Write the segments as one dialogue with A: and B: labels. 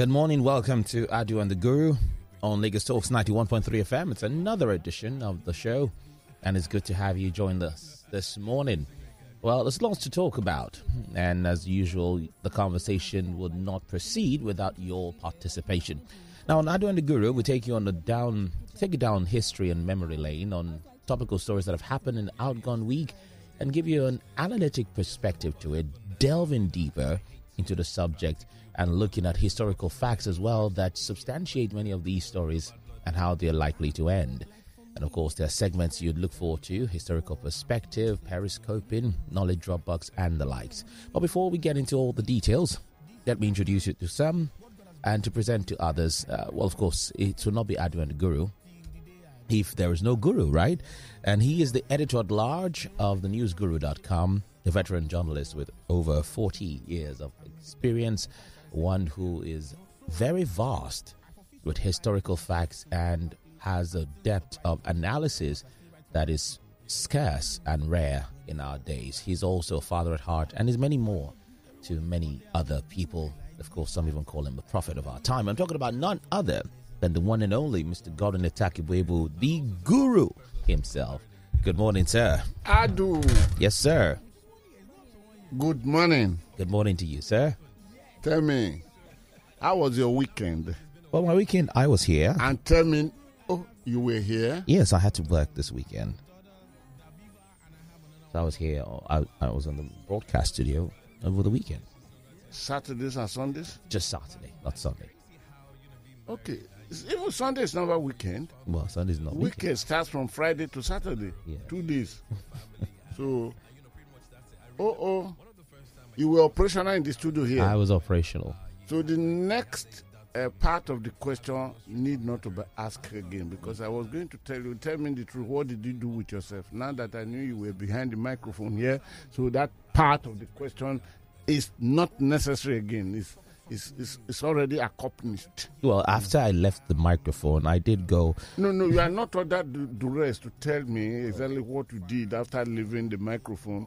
A: Good morning. Welcome to Adu and the Guru on Lagos Talks 91.3 FM. It's another edition of the show, and it's good to have you join us this morning. Well, there's lots to talk about, and as usual, the conversation would not proceed without your participation. Now, on Adu and the Guru, we take you on the down, take you down history and memory lane on topical stories that have happened in outgone week, and give you an analytic perspective to it, delving deeper into the subject and looking at historical facts as well that substantiate many of these stories and how they're likely to end. And of course, there are segments you'd look forward to historical perspective, periscoping, knowledge Dropbox, and the likes. But before we get into all the details, let me introduce you to some and to present to others. Uh, well, of course, it will not be Advent Guru if there is no guru, right? And he is the editor at large of the newsguru.com, a veteran journalist with over 40 years of experience one who is very vast with historical facts and has a depth of analysis that is scarce and rare in our days. He's also a father at heart and is many more to many other people. Of course, some even call him the prophet of our time. I'm talking about none other than the one and only Mr. Gordon Itakibuebu, the guru himself. Good morning, sir.
B: Adu.
A: Yes, sir.
B: Good morning.
A: Good morning to you, sir.
B: Tell me, how was your weekend?
A: Well, my weekend, I was here.
B: And tell me, oh, you were here?
A: Yes, I had to work this weekend. So I was here. I, I was on the broadcast studio over the weekend.
B: Saturdays and Sundays?
A: Just Saturday, not Sunday.
B: Okay. Even Sunday is not a weekend.
A: Well, Sunday is not
B: weekend.
A: weekend.
B: starts from Friday to Saturday.
A: Yeah.
B: Two days. so, oh, oh. You were operational in the studio here.
A: I was operational.
B: So the next uh, part of the question need not to be asked again because I was going to tell you, tell me the truth. What did you do with yourself? Now that I knew you were behind the microphone here, so that part of the question is not necessary again. It's is, is, is already accomplished.
A: Well, after I left the microphone, I did go.
B: No, no, you are not under the duress to tell me exactly what you did after leaving the microphone,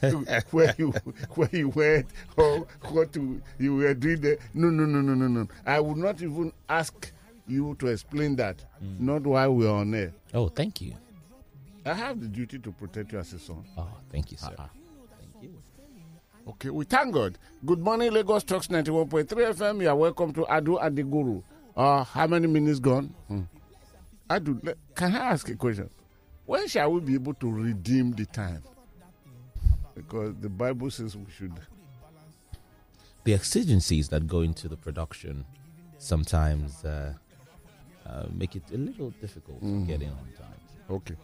B: where you where you went or what you, you were doing there. No, no, no, no, no, no. I would not even ask you to explain that. Mm. Not while we are on air.
A: Oh, thank you.
B: I have the duty to protect you as a son.
A: Oh, thank you, sir. Uh-uh.
B: Okay, we thank God. Good morning, Lagos Talks 91.3 FM. You are welcome to Adu Adiguru. Uh, how many minutes gone? Hmm. Adu, can I ask a question? When shall we be able to redeem the time? Because the Bible says we should.
A: The exigencies that go into the production sometimes uh, uh, make it a little difficult mm. to get in on time.
B: Okay.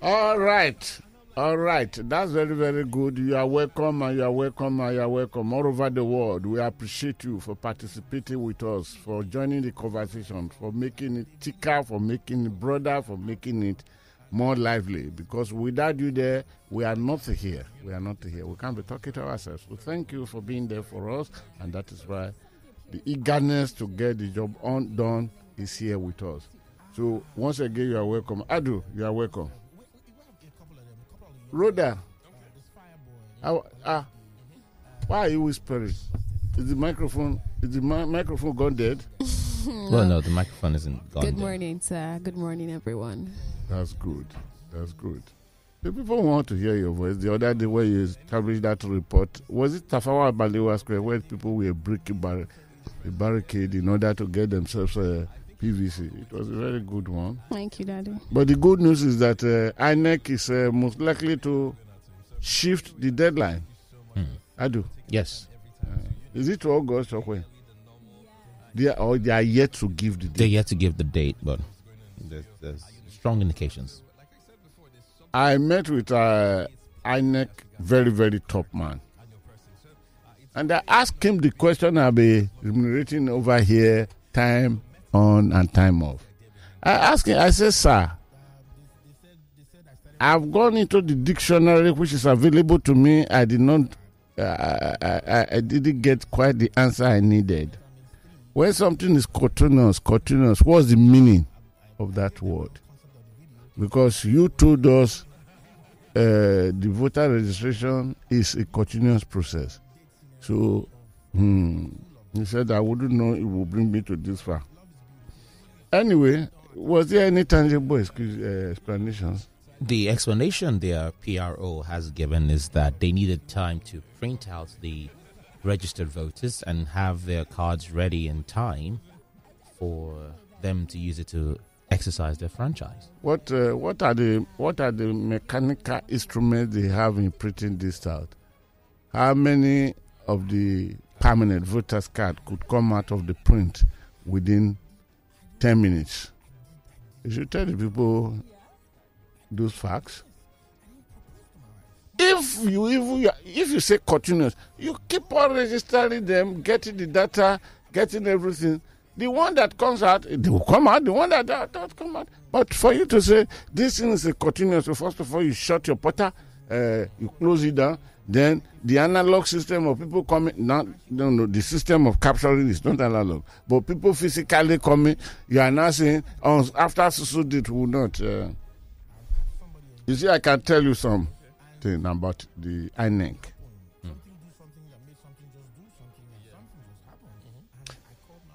B: All right. All right, that's very, very good. You are welcome and you are welcome and you are welcome all over the world. We appreciate you for participating with us, for joining the conversation, for making it thicker, for making it broader, for making it more lively. Because without you there, we are not here. We are not here. We can't be talking to ourselves. So thank you for being there for us, and that is why the eagerness to get the job on done is here with us. So once again, you are welcome. Adu, you are welcome. Rhoda, ah, why are you whispering? Is the microphone is the mi- microphone gone dead?
A: no. Well, no, the microphone isn't gone.
C: Good
A: dead.
C: morning, sir. Good morning, everyone.
B: That's good. That's good. The people want to hear your voice. The other day, when you established that report, was it Tafawa Balewa Square where people were breaking bar- a barricade in order to get themselves uh, PVC. It was a very good one.
C: Thank you, Daddy.
B: But the good news is that uh, INEC is uh, most likely to shift the deadline.
A: Hmm.
B: I do.
A: Yes.
B: Uh, is it August or when? They are, or they are yet to give the date.
A: They're yet to give the date, but there's, there's strong indications.
B: I met with uh, INEC very, very top man. And I asked him the question I'll be remunerating over here time on and time off. I asked him, I said, Sir, I've gone into the dictionary which is available to me. I did not, uh, I, I, didn't get quite the answer I needed. When something is continuous, continuous, what's the meaning of that word? Because you told us uh, the voter registration is a continuous process. So, hmm, He said, I wouldn't know it would bring me to this far. Anyway, was there any tangible excuse, uh, explanations?
A: The explanation their PRO has given is that they needed time to print out the registered voters and have their cards ready in time for them to use it to exercise their franchise.
B: What uh, what are the what are the mechanical instruments they have in printing this out? How many of the permanent voters card could come out of the print within ten minutes? You should tell the people those facts. If you if you if you say continuous, you keep on registering them, getting the data, getting everything. The one that comes out, they will come out. The one that does not come out. But for you to say this thing is a continuous, first of all, you shut your portal, uh, you close it down. Then the analog system of people coming, not no, no, the system of capturing is not analog, but people physically coming. You are now saying oh, after so it will not. Uh, you see, I can tell you something about the INEC.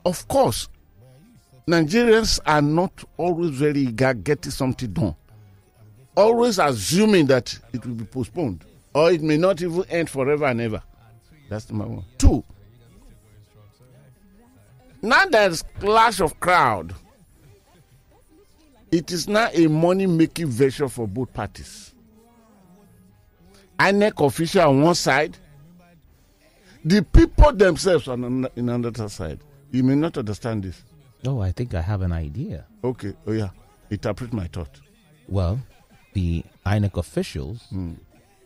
B: Of course, Nigerians are not always very eager getting something done. Always assuming that it will be postponed or it may not even end forever and ever. That's number one. Two, now there's clash of crowd it is now a money making venture for both parties. INEC official on one side, the people themselves on in another side. You may not understand this.
A: Oh, I think I have an idea.
B: Okay. Oh, yeah. Interpret my thought.
A: Well, the INEC officials, mm.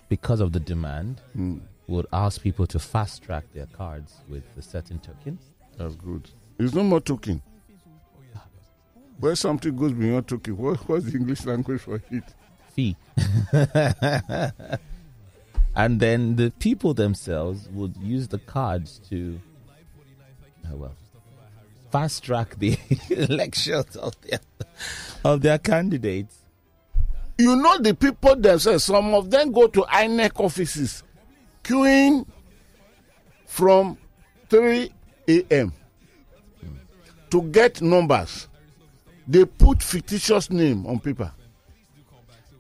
A: Because of the demand, mm. would ask people to fast track their cards with a certain token.
B: That's good. It's no more token. Where something goes beyond Turkey, what, what's the English language for it?
A: Fee. and then the people themselves would use the cards to, oh well, fast track the elections of their, of their candidates.
B: You know, the people themselves, some of them go to INEC offices queuing from 3 a.m. to get numbers they put fictitious name on paper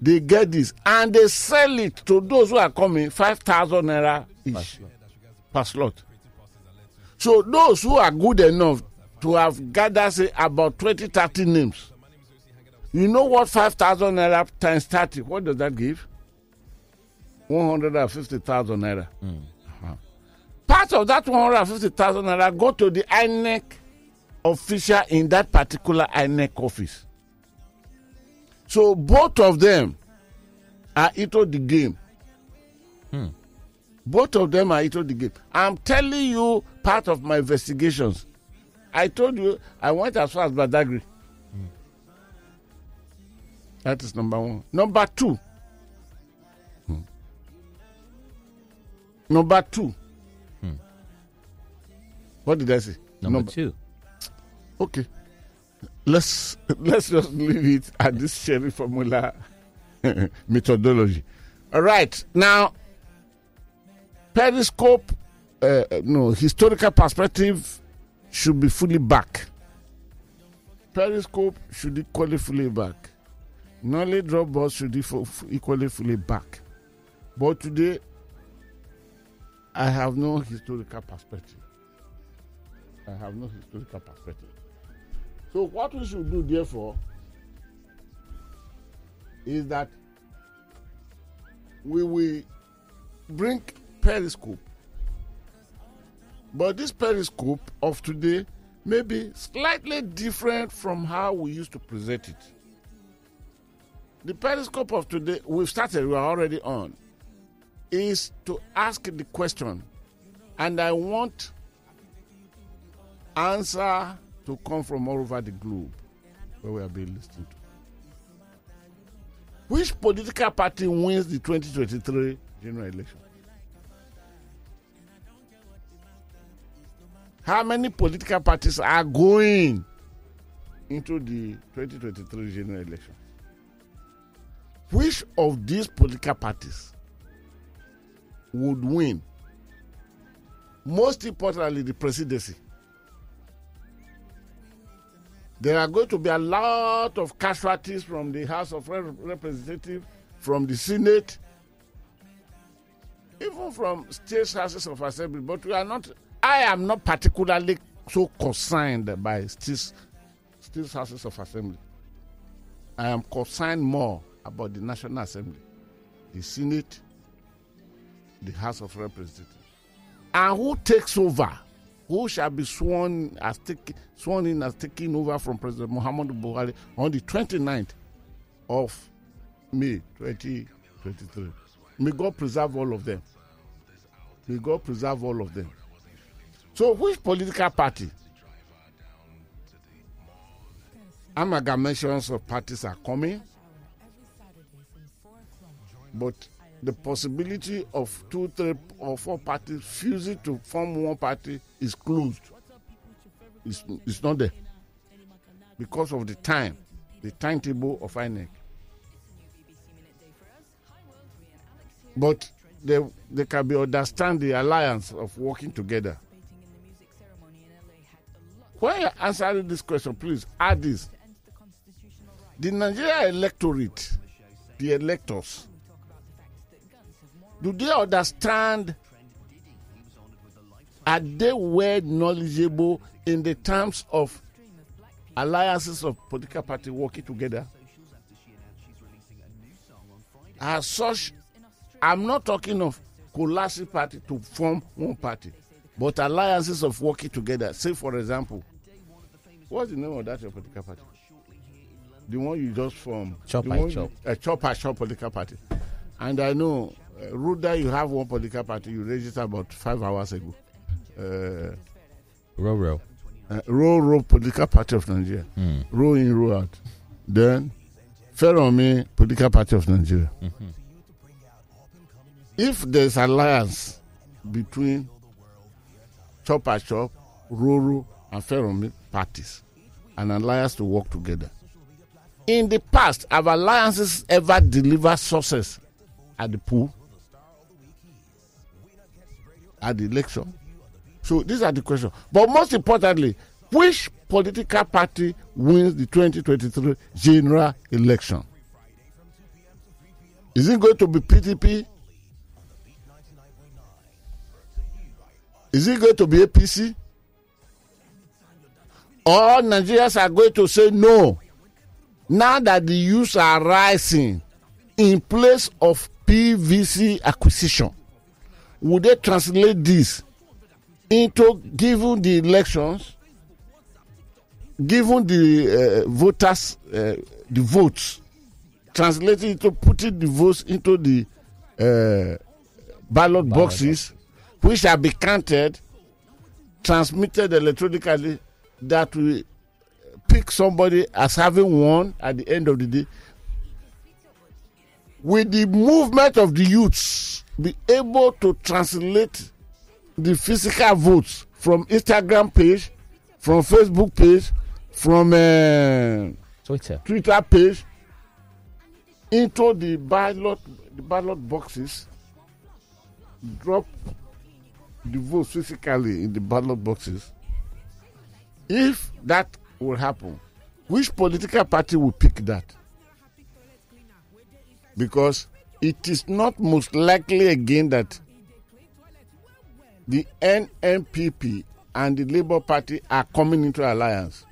B: they get this and they sell it to those who are coming five thousand naira each per slot so those who are good enough to have gathered say about twenty thirty names you know what five thousand naira times thirty what does that give one hundred and fifty thousand naira mm. uh-huh. part of that one hundred and fifty thousand naira go to the inec official in that particular INEC office. So both of them are into the game. Hmm. Both of them are into the game. I'm telling you part of my investigations. I told you I went as far as Badagry. That is number one. Number two. Hmm. Number two. Hmm. What did I say?
A: Number, number two.
B: Okay. Let's let's just leave it at this Sherry formula methodology. All right. Now, periscope, uh, no, historical perspective should be fully back. Periscope should equally fully back. Knowledge drop balls should equally fully back. But today, I have no historical perspective. I have no historical perspective. So, what we should do, therefore, is that we will bring periscope. But this periscope of today may be slightly different from how we used to present it. The periscope of today, we've started, we are already on, is to ask the question, and I want answer to come from all over the globe where we are being listened to. Which political party wins the 2023 general election? How many political parties are going into the 2023 general election? Which of these political parties would win? Most importantly, the presidency. There are going to be a lot of casualties from the House of Representatives, from the Senate, even from state houses of assembly. But we are not. I am not particularly so concerned by state, state houses of assembly. I am concerned more about the National Assembly, the Senate, the House of Representatives. And who takes over? Who shall be sworn as take, sworn in as taking over from President Muhammadu Buhari on the 29th of May 2023? May God preserve all of them. May God preserve all of them. So, which political party? Amalgamations of parties are coming, but the possibility of two, three, or four parties fusing to form one party is closed. It's, it's not there because of the time, the timetable of INEC. But they, can be understand the alliance of working together. When you're answering this question, please add this. The Nigeria electorate, the electors, do they understand? Are they well knowledgeable in the terms of alliances of political party working together? As such, I'm not talking of coalescing party to form one party, but alliances of working together. Say, for example, what's the name of that political party? The one you just formed.
A: Chop
B: the
A: by
B: one
A: chop.
B: You, a chop by chop political party. And I know, uh, Ruda, you have one political party you registered about five hours ago. Uh,
A: Roro.
B: uh, row row political party of Nigeria.
A: Mm.
B: Row in, row out. Then, Feromi political party of Nigeria.
A: Mhm.
B: If there's alliance between Chop Chop, Roro, and Feromi parties, an alliance to work together. In the past, have alliances ever delivered success at the pool? At the election? So these are the questions. But most importantly, which political party wins the 2023 general election? Is it going to be PDP? Is it going to be APC? Or Nigerians are going to say no. Now that the youths are rising in place of PVC acquisition, would they translate this into given the elections, given the uh, voters, uh, the votes, translating into putting the votes into the uh, ballot boxes, which shall be counted, transmitted electronically, that will pick somebody as having won at the end of the day. With the movement of the youths, be able to translate the physical votes from Instagram page, from Facebook page, from uh,
A: Twitter.
B: Twitter page into the ballot the ballot boxes. Drop the votes physically in the ballot boxes. If that will happen, which political party will pick that? Because it is not most likely again that the NNPP and the Labour Party are coming into alliance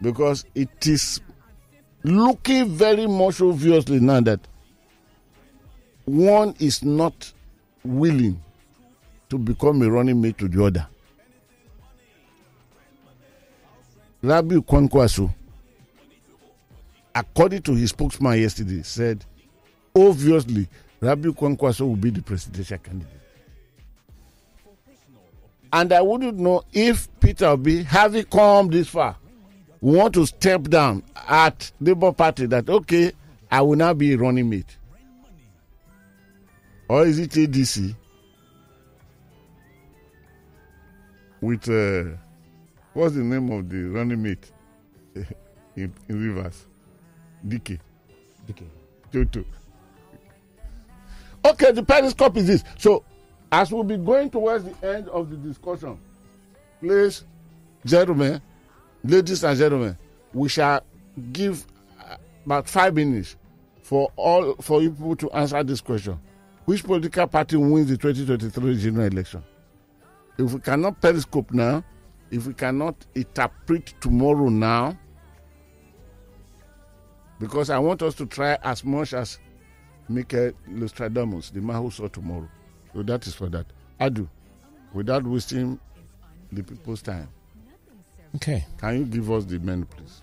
B: because it is looking very much obviously now that one is not willing to become a running mate to the other. Rabiu Kwankwaso, according to his spokesman yesterday, said obviously Rabiu Kwankwaso will be the presidential candidate. And I wouldn't know if Peter Obi, having come this far, want to step down at Labour Party that okay, I will now be running mate. Or is it ADC with uh, what's the name of the running mate in, in Rivers? DK. Toto. Okay, the periscope is this. So, as we'll be going towards the end of the discussion, please, gentlemen, ladies and gentlemen, we shall give uh, about five minutes for all for you people to answer this question. Which political party wins the 2023 general election? If we cannot periscope now, if we cannot interpret tomorrow now, because I want us to try as much as Michael Nostradamus, the man who saw tomorrow. So that is for that. I do, without wasting the people's time.
A: Okay.
B: Can you give us the menu, please?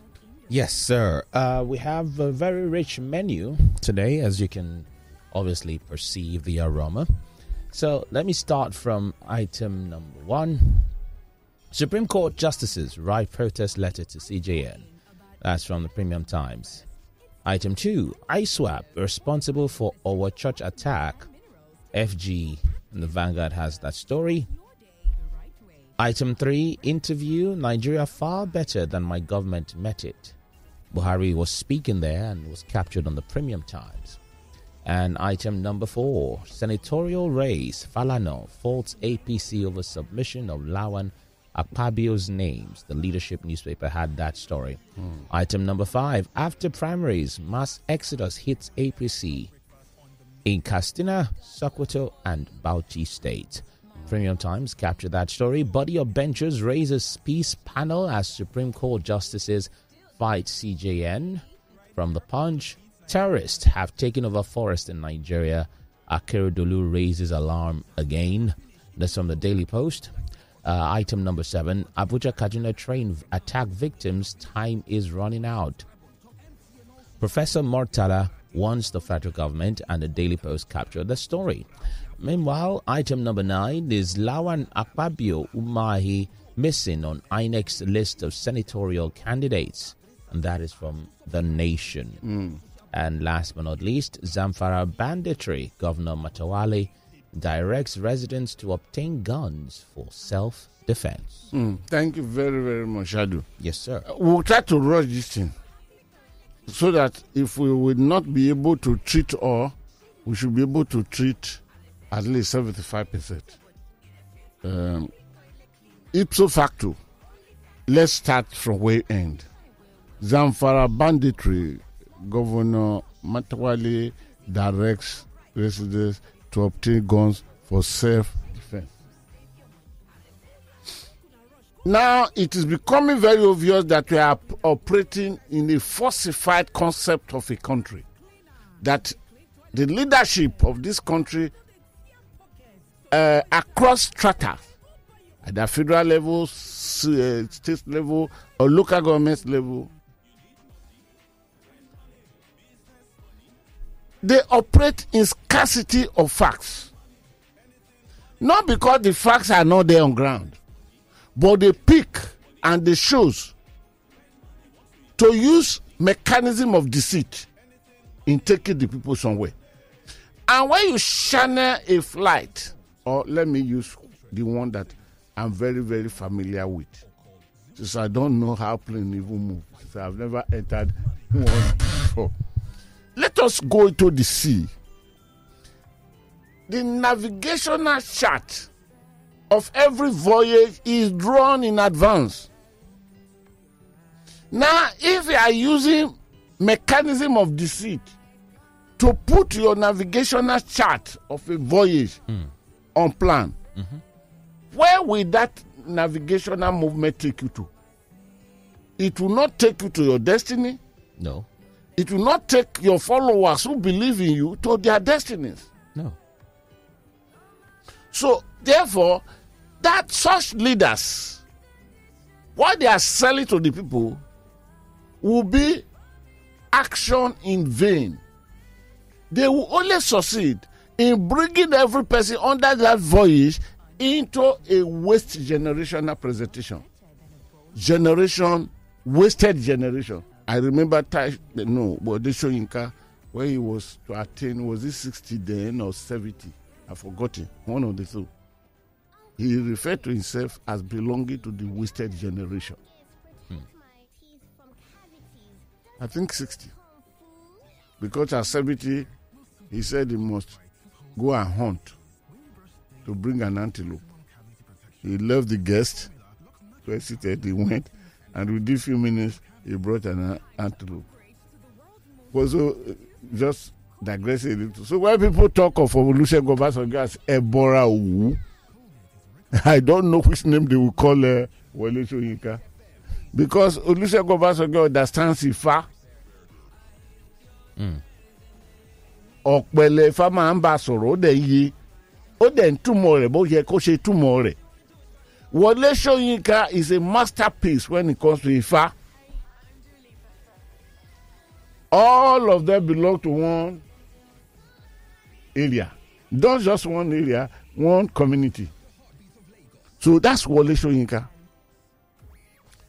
A: Yes, sir. Uh, we have a very rich menu today, as you can obviously perceive the aroma. So let me start from item number one Supreme Court Justices write protest letter to CJN. That's from the Premium Times. Item two ISWAP responsible for our church attack. FG and the Vanguard has that story. Item 3 Interview Nigeria far better than my government met it. Buhari was speaking there and was captured on the Premium Times. And item number 4 Senatorial race Falana faults APC over submission of Lawan Akpabio's names. The leadership newspaper had that story. Hmm. Item number 5 After primaries, mass exodus hits APC in Katsina, Sokoto, and Bauchi State. Premium Times captured that story. Body of benchers raises peace panel as Supreme Court justices fight CJN. From the Punch, terrorists have taken over forest in Nigeria. Akeredolu raises alarm again. That's from the Daily Post. Uh, item number seven: Abuja Kaduna train attack victims. Time is running out. Professor Mortala wants the federal government, and the Daily Post capture the story. Meanwhile, item number nine is Lawan Akpabio Umahi missing on INEC's list of senatorial candidates, and that is from The Nation. And last but not least, Zamfara banditry. Governor Matawalle directs residents to obtain guns for self defense.
B: Mm, thank you very, very much, Adu.
A: Yes, sir.
B: We'll try to rush this thing so that if we will not be able to treat all, we should be able to treat at least 75%. Um, ipso facto, let's start from where end. Zamfara banditry, Governor Matawalle directs residents to obtain guns for self defense. Now it is becoming very obvious that we are operating in a falsified concept of a country. That the leadership of this country uh, across strata, at the federal level, uh, state level, or local government level, they operate in scarcity of facts. Not because the facts are not there on ground, but they pick and they choose to use mechanism of deceit in taking the people somewhere. And when you channel a flight, or let me use the one that I'm very, very familiar with, since I don't know how plane even move, since I've never entered one before. Let us go into the sea. The navigational chart of every voyage is drawn in advance. Now, if you are using mechanism of deceit to put your navigational chart of a voyage hmm. on plan, mm-hmm. where will that navigational movement take you to? It will not take you to your destiny.
A: No.
B: It will not take your followers who believe in you to their destinies.
A: No.
B: So, therefore, that such leaders, what they are selling to the people, will be action in vain. They will only succeed in bringing every person under that voice into a waste generational presentation. Generation, wasted generation. I remember, Tai- no, but they Soyinka when he was to attain, was he 60 then or 70? I've forgotten. One of the two. He referred to himself as belonging to the wasted generation. Hmm. I think 60. Because at 70, he said he must go and hunt to bring an antelope. He left the guest, where seated, he went and within a few minutes he brought an antelope. Well, so uh, just digressing a little. So when people talk of Olusegun Obasanjo as Ebora Owu, I don't know which name they will call uh, Wole Soyinka because Olusegun Obasanjo understands Ifa.
A: Mm.
B: ọ̀pẹ̀lẹ̀ Ifá máa ń bá a sọ̀rọ̀ ó dẹ̀ yé ó dẹ̀ ń túmọ̀ rẹ̀ bó yẹ kó ṣe túmọ̀ rẹ̀ is a masterpiece when it comes to Ifá all of them belong to one area. Not just one area one community. So that's Wọlé Ṣóyínká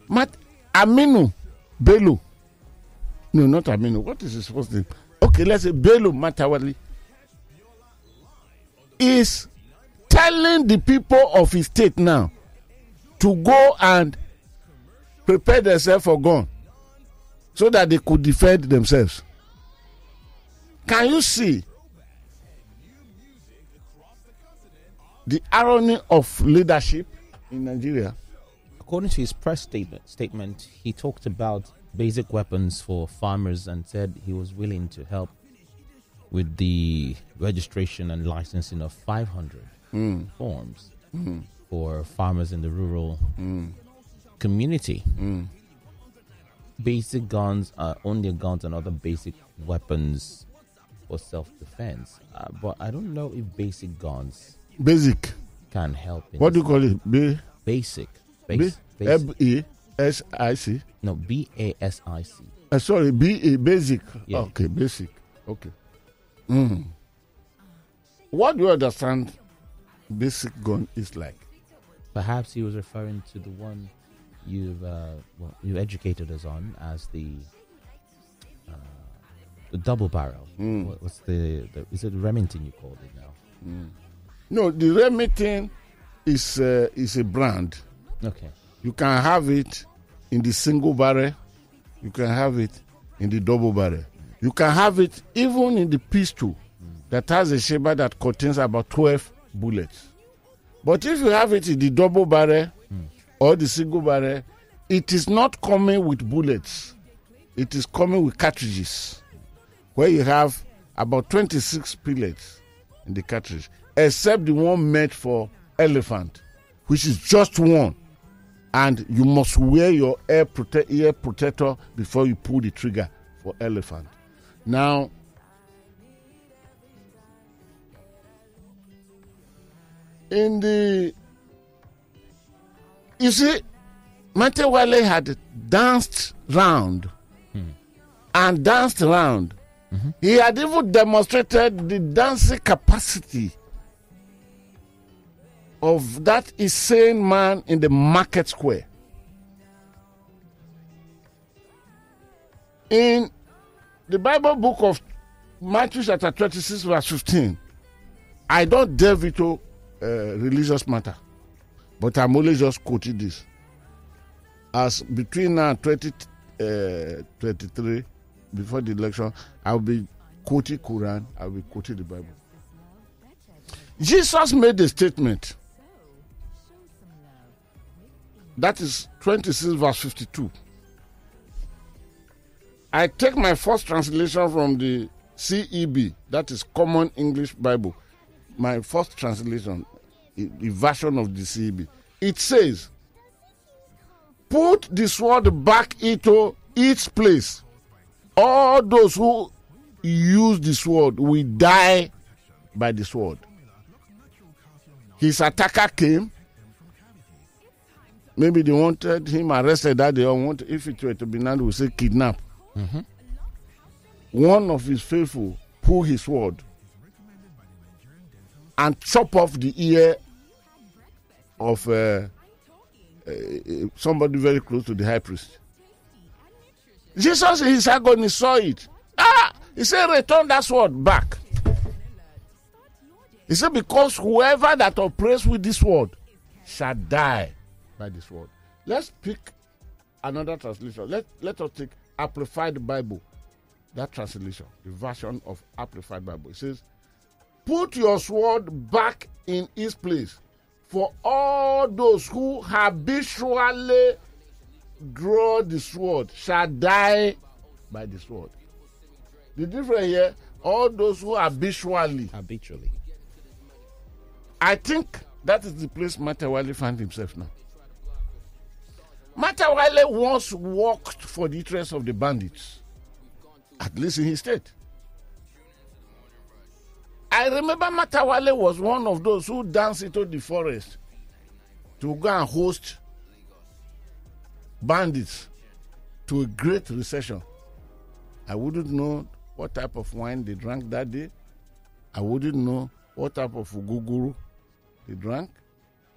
B: Mat Aminu Bello. No not Aminu. What is his first name? Okay let's say Bello Matawalle is telling the people of his state now to go and prepare themselves for gun so that they could defend themselves. Can you see the irony of leadership in Nigeria?
A: According to his press statement, statement, he talked about basic weapons for farmers and said he was willing to help with the registration and licensing of 500
B: Mm.
A: forms
B: Mm.
A: for farmers in the rural
B: Mm.
A: community. Basic guns, are only guns and other basic weapons for self-defense. Uh, but I don't know if basic guns
B: Basic.
A: can help.
B: What do you call it? B
A: basic?
B: B
A: basic.
B: M E S I C.
A: no, B A S I C.
B: Uh, sorry, B A basic.
A: Yeah.
B: Okay, basic. Okay. Mm. What do you understand? Basic gun is like.
A: Perhaps he was referring to the one you've uh, well, you educated us on as the uh, the double barrel.
B: Mm.
A: What, what's the, the is it Remington you called it now?
B: No, the Remington is uh, is a brand.
A: Okay.
B: You can have it in the single barrel. You can have it in the double barrel. You can have it even in the pistol that has a chamber that contains about 12 bullets. But if you have it in the double barrel or the single barrel, it is not coming with bullets. It is coming with cartridges where you have about 26 pellets in the cartridge, except the one made for elephant, which is just one and you must wear your ear, prote- ear protector before you pull the trigger for elephant. Now, in the you see, Matawalle had danced round and danced round. He had even demonstrated the dancing capacity of that insane man in the market square. In the Bible book of Matthew chapter 26, verse 15, I don't delve into uh, religious matter, but I'm only just quoting this. As between now and 2023, eh, before the election, I'll be quoting Quran, I'll be quoting the Bible. Jesus made a statement. That is 26 verse 52. I take my first translation from the CEB, that is Common English Bible. My first translation, the version of the CEB. It says, Put the sword back into its place. All those who use the sword will die by the sword. His attacker came. Maybe they wanted him arrested that or want, if it were to be now, we say kidnap. Mm-hmm. One of his faithful pull his sword and chop off the ear of uh, uh, uh, somebody very close to the high priest. Jesus in his agony saw it. Ah! He said, Return that sword back. He said, Because whoever that operates with this sword shall die by this sword. Let's pick another translation. Let, let us take Amplified Bible. That translation, the version of Amplified Bible. It says, Put your sword back in its place for all those who habitually draw the sword shall die by the sword. The difference here, all those who habitually,
A: Habitually.
B: I think that is the place Matawalle found himself now. Matawalle once worked for the interest of the bandits, at least in his state. I remember Matawalle was one of those who danced into the forest to go and host bandits to a great recession. I wouldn't know what type of wine they drank that day. I wouldn't know what type of guguru they drank.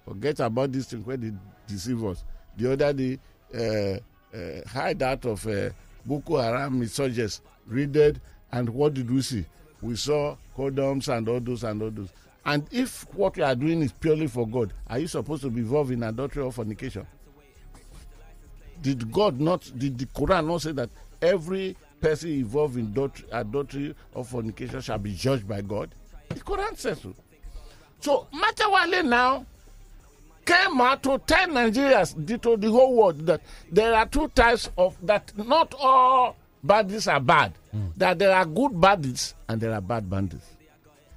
B: Forget about this thing where they deceive us. The other day, uh, uh, hideout of uh, Boko Haram insurgents raided, and what did we see? We saw condoms and all those and all those. And if what we are doing is purely for God, are you supposed to be involved in adultery or fornication? Did God not, did the Quran not say that every person involved in adultery, or fornication shall be judged by God? The Quran says so. So Matawalle now came out to tell Nigerians, to the whole world, that there are two types of that. Not all bandits are bad. That there are good bandits and there are bad bandits.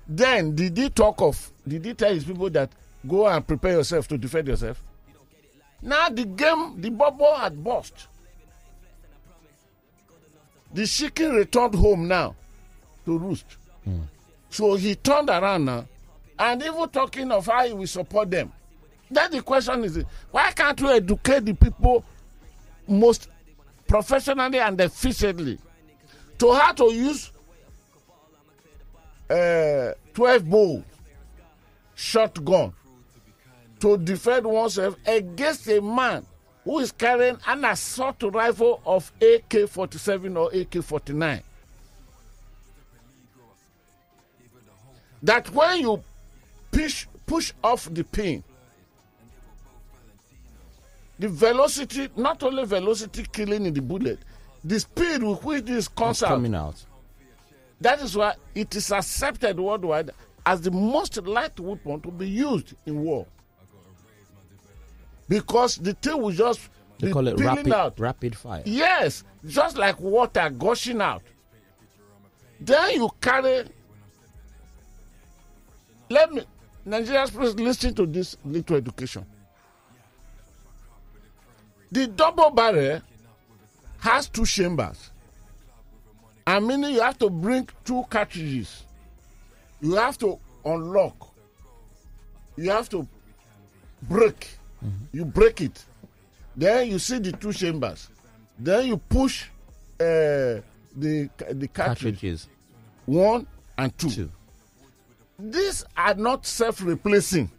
B: Then did he talk of? Did he tell his people that go and prepare yourself to defend yourself? Now the game, the bubble had burst. The chicken returned home now to roost. Hmm. So he turned around now and even talking of how he will support them. Then the question is why can't we educate the people most professionally and efficiently to how to use uh, 12 bore shotgun to defend oneself against a man who is carrying an assault rifle of AK 47 or AK 49. That when you push, push off the pin, the velocity, not only velocity killing in the bullet, the speed with which this comes out,
A: coming out.
B: that is why it is accepted worldwide as the most light weapon to be used in war. Because the thing will just
A: They
B: be
A: call it rapid,
B: out.
A: rapid fire.
B: Yes, just like water gushing out. Then you carry. Let me, Nigerians, please listen to this little education. The double barrel has two chambers. And meaning you have to bring two cartridges. You have to unlock. You have to break. You break it. Then you see the two chambers. Then you push uh, the the cartridge
A: Cartridges.
B: one and two.
A: Two.
B: These are not self-replacing.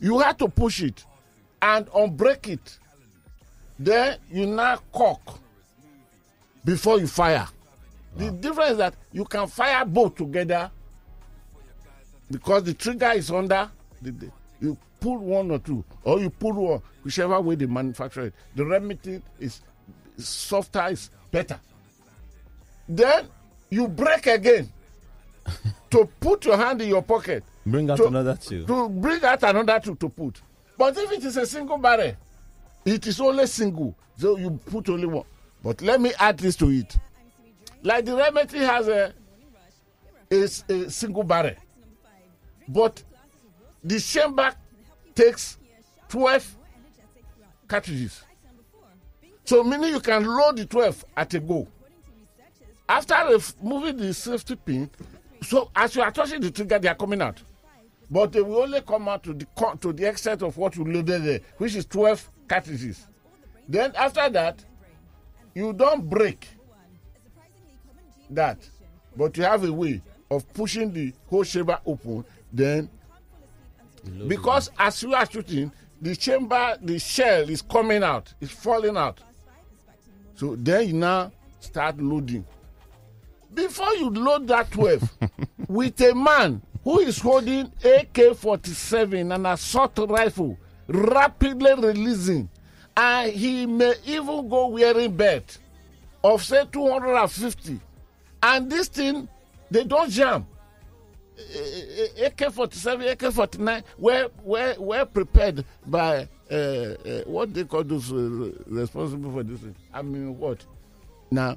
B: You have to push it and unbreak it. Then you now cock before you fire. The difference is that you can fire both together because the trigger is under. The, the- you pull one or two, or you pull one, whichever way they manufacture it. The Remington is is softer, is better. Then you break again to put your hand in your pocket
A: Bring out
B: To-
A: another two.
B: to bring out another two to put. But if it is a single barrel, it is only single. So you put only one. But let me add this to it. Like the Remington has a a single barrel. But the chamber takes 12 cartridges. So meaning you can load the 12 at a go. After removing the safety pin, so as you are touching the trigger, they are coming out. But they will only come out to the co- to the extent of what you loaded there, which is 12 cartridges. Then after that, you don't break that, but you have a way of pushing the whole chamber open. Then, because as you are shooting, the chamber, the shell is coming out, it's falling out. So then you now start loading. Before you load that 12, with a man who is holding AK 47 and assault rifle, rapidly releasing, and he may even go wearing belt of say 250. And this thing, they don't jam. AK 47, AK 49 were, were, were prepared by uh, uh, what they call those uh, responsible for this. thing. I mean, what? Now,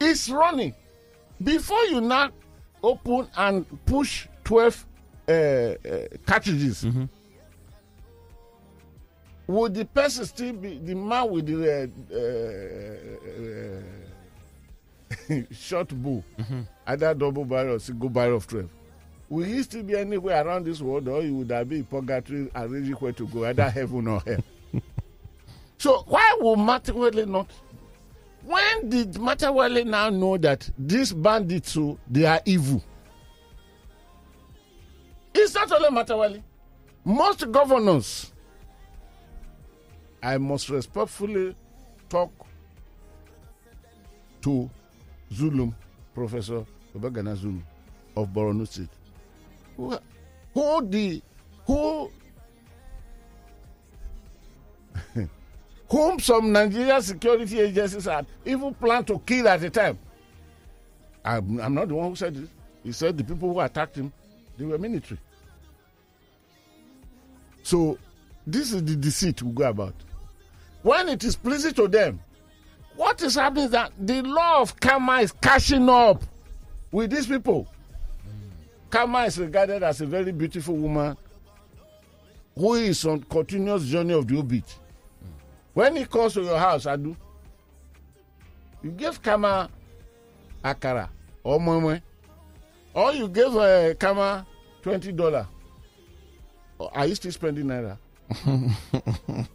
B: it's running. Before you now open and push 12 uh, uh, cartridges, would the person still be the man with the uh, uh, uh, short bore, either double barrel or single barrel of 12? Will he still be anywhere around this world or he would have been in purgatory arranging where to go, either heaven or hell? so, why would Matawalle not? When did Matawalle now know that these bandits, so they are evil? It's not only Matawalle. Most governors, I must respectfully talk to Zulum, Professor Babagana Zulum of Borno State. Who, who the who whom some Nigerian security agencies had even planned to kill at the time. I'm, I'm not the one who said this. He said the people who attacked him, they were military. So this is the deceit we go about. When it is pleasing to them, what is happening is that the law of karma is catching up with these people. Karma is regarded as a very beautiful woman who is on continuous journey of the obit. When he comes to your house, Adu, you give karma akara or moin-moin, or you give uh, karma twenty dollar. Are you still spending naira?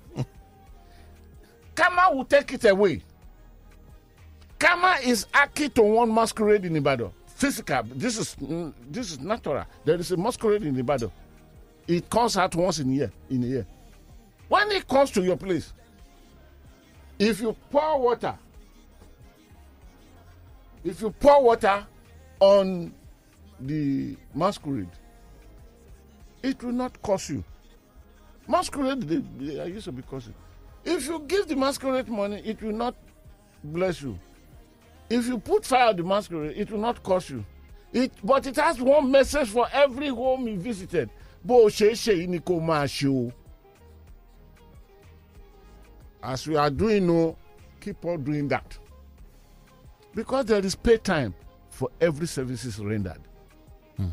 B: karma will take it away. karma is akin to one masquerade in Ibadan. Physical. This is mm, this is natural. There is a masquerade in Ibadan. It comes out once in a year. In a year. When it comes to your place, if you pour water, if you pour water on the masquerade, it will not cost you. Masquerade, they, they used to be costing. If you give the masquerade money, it will not bless you. If you put fire on the masquerade, it will not cost you. It, but it has one message for every home you visited. Bó o o. As we are doing now, keep on doing that. Because there is pay time for every services rendered. Hmm.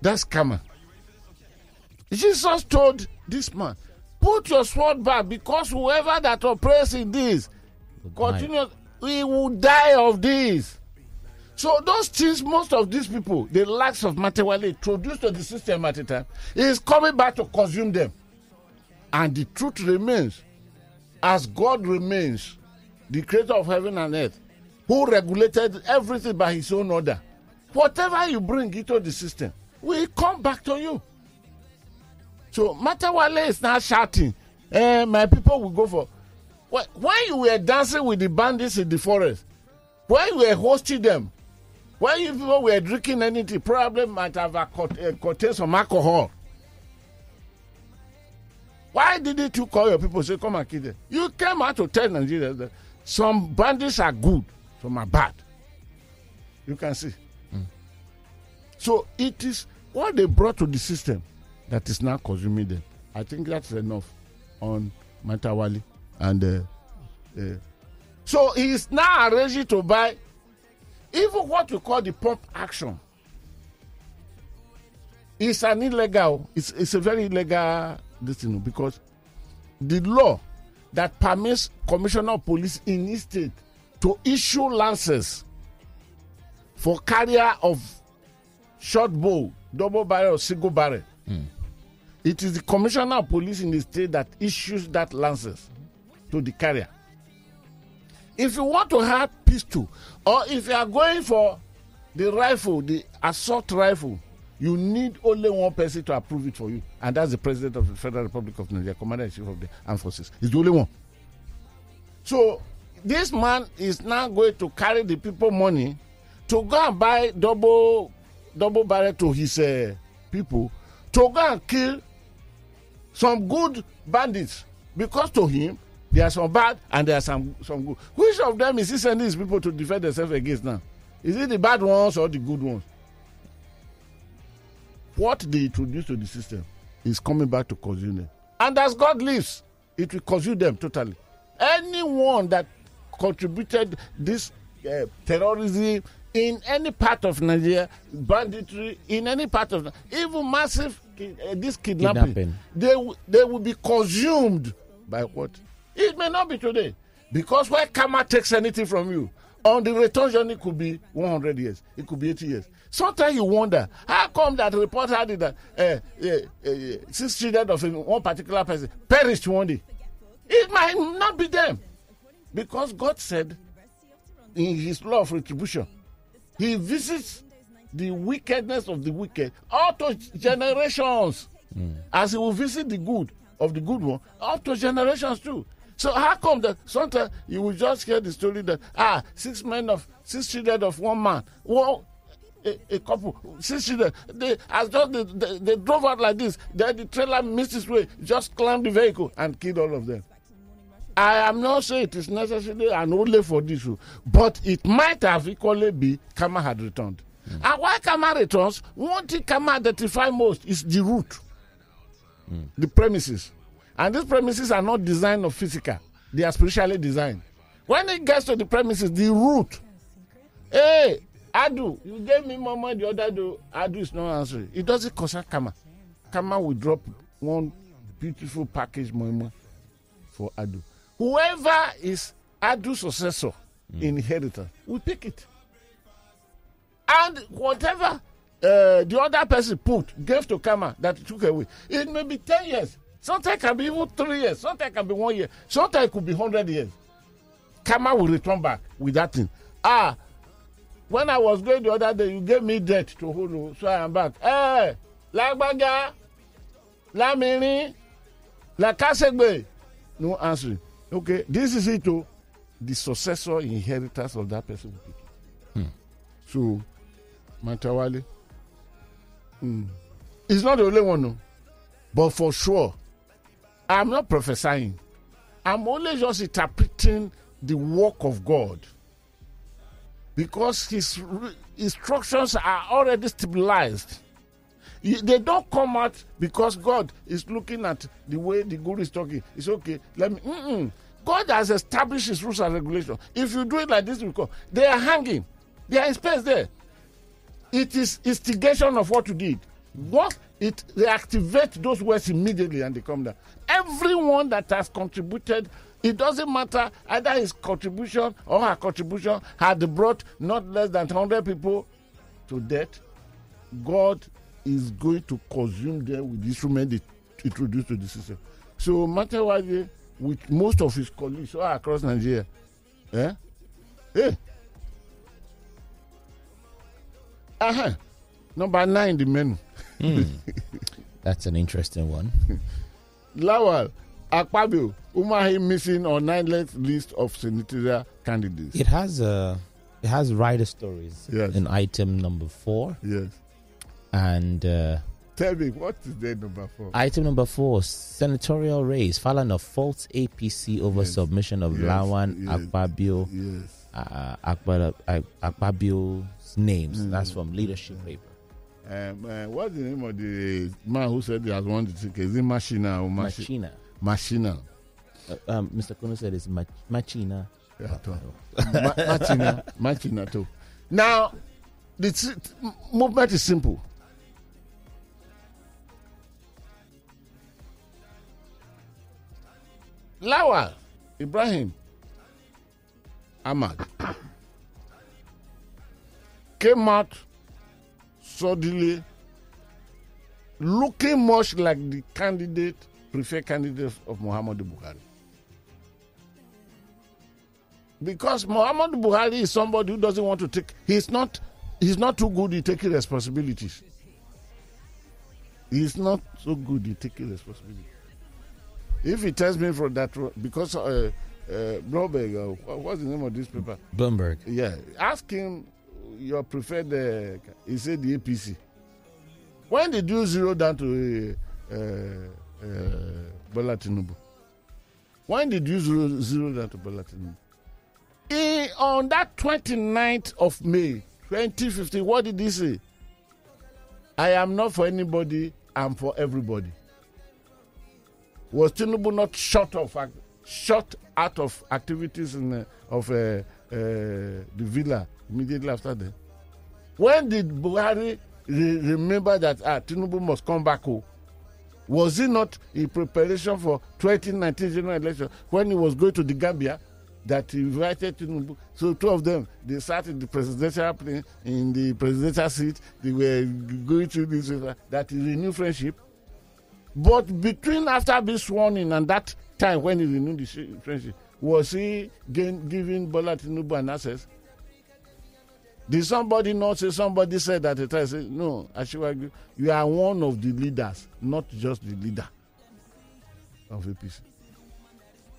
B: That's karma. Jesus told this man, put your sword back because whoever that oppresses in this continue, he will die of this. So those things, most of these people, the likes of Matawalle introduced to the system at the time, is coming back to consume them. And the truth remains, as God remains, the creator of heaven and earth, who regulated everything by his own order. Whatever you bring into the system will come back to you. So Matawalle is now shouting, eh, my people will go for. Wh- When you were dancing with the bandits in the forest, when you were hosting them, when you people were drinking anything, probably might have a uh, contained some alcohol. Why didn't you call your people say come and kill them? You came out to tell Nigerians that some bandits are good, some are bad. You can see. So it is what they brought to the system that is now consuming them. I think that's enough on Matawalle and uh, uh, so he is now arranging to buy even what we call the pump action. It's an illegal. It's it's a very illegal this thing because the law that permits commissioner of police in his state to issue lances for carrier of short bore, double barrel, or single barrel. Hmm. It is the commissioner of police in the state that issues that license to the carrier. If you want to have pistol, or if you are going for the rifle, the assault rifle, you need only one person to approve it for you, and that's the president of the Federal Republic of Nigeria, commander in chief of the armed forces. He's the only one. So this man is now going to carry the people money to go and buy double double barrel to his uh, people to go and kill some good bandits because to him there are some bad and there are some some good. Which of them is he sending his people to defend themselves against now? Is it the bad ones or the good ones? What they introduce to the system is coming back to consume them. And as God lives, it will consume them totally. Anyone that contributed this uh, terrorism in any part of Nigeria, banditry in any part of even massive uh, this kidnapping,
A: Kidnapping.
B: they they will be consumed by what? It may not be today because when karma takes anything from you, on the return journey could be 100 years, it could be 80 years. Sometimes you wonder how come that report had it that uh, uh, uh, six children of one particular person perished one day. It might not be them because God said in His law of retribution, He visits the wickedness of the wicked up to generations, as He will visit the good of the good one up to generations too. So how come that sometimes you will just hear the story that ah six men of six children of one man, one a, a couple, six children, they as just they, they, they drove out like this, then the trailer missed its way, just climbed the vehicle and killed all of them. I am not saying it is necessary and only for this, but it might have equally be Kama had returned. And why Kama returns, one thing Kama identify most is the root, the premises. And these premises are not designed of physical, they are spiritually designed. When it gets to the premises, the root, hey, Adu, you gave me more money the other day, Adu is not answering. It doesn't concern karma. karma will drop one beautiful package more for Adu. Whoever is Adu's successor in inheritance will pick it. And whatever uh, the other person put, gave to karma that took away, it may be 10 years. Sometimes it can be even three years. Sometimes it can be one year. Sometimes it could be 100 years. karma will return back with that thing. Ah, when I was going the other day, you gave me debt to hold, so I am back. Hey, Lagbaja, Lamirin, Lakasegbe. No answer. Okay, this is it. Oh, the successor inheritance of that person it. So, Matawalle, mm, it's not the only one, no. But for sure, I'm not prophesying. I'm only just interpreting the work of God. Because his instructions are already stabilized. They don't come out because God is looking at the way the guru is talking. It's okay. Let me. Mm-mm. God has established his rules and regulations. If you do it like this, because they are hanging, they are in space there. It is instigation of what you did. What it reactivate those words immediately and they come down. Everyone that has contributed, it doesn't matter either his contribution or her contribution had brought not less than 100 people to death. God is going to consume them with the instrument they introduced to the system. So Matawalle, with most of his colleagues all across Nigeria, eh? Hey. Uh-huh. Number nine, the menu.
A: That's an interesting one.
B: Lawal, Akpabio, Umahi missing on nine-length list of senatorial candidates.
A: It has a it has rider stories
B: Yes.
A: in item number four
B: Yes.
A: and uh,
B: Tell me, what is there number four?
A: item number four senatorial race. Falana faults APC over
B: Yes.
A: submission of
B: Yes.
A: Lawan
B: Yes.
A: Akpabio
B: yes.
A: uh, Akpa- Ak- Akpabio's names.
B: Mm.
A: That's from leadership paper.
B: Um, uh, what's the name of the man who said he has won the ticket? Is it Machina or Machi-
A: Machina.
B: Machina?
A: Uh, um, Mr. Kuno said it's Mach- Machina.
B: Yeah, Ma- Machina. Machina too. Now, the t- movement is simple. Lawan Ibrahim Ahmad came out suddenly looking much like the candidate, preferred candidate of Muhammadu Buhari. Because Muhammadu Buhari is somebody who doesn't want to take, he's not, he's not too good in taking responsibilities. He's not so good in taking responsibility. If he tells me from that, because uh, uh, Bloomberg, uh, what- what's the name of this paper?
A: Bloomberg.
B: Yeah, ask him your preferred. Uh, he said the APC. When did you zero down to uh, uh, Bola Tinubu? When did you zero, zero that to Bola Tinubu? He, on that 29th of May 2015, what did he say? I am not for anybody, I'm for everybody. Was Tinubu not shut of shut out of activities in uh, of uh, uh, the villa immediately after that? When did Buhari re- remember that ah, Tinubu must come back home? Was he not in preparation for 2019 general election when he was going to the Gambia? That he invited Tinubu. So two of them, they sat in the presidential plane, in the presidential seat. They were going through this. That is a new friendship. But between after being sworn in and that time when he renewed the friendship, was he gain, giving Bola Tinubu an access? Did somebody not say somebody said that the time? Say, no, Asiwaju, you are one of the leaders, not just the leader of APC.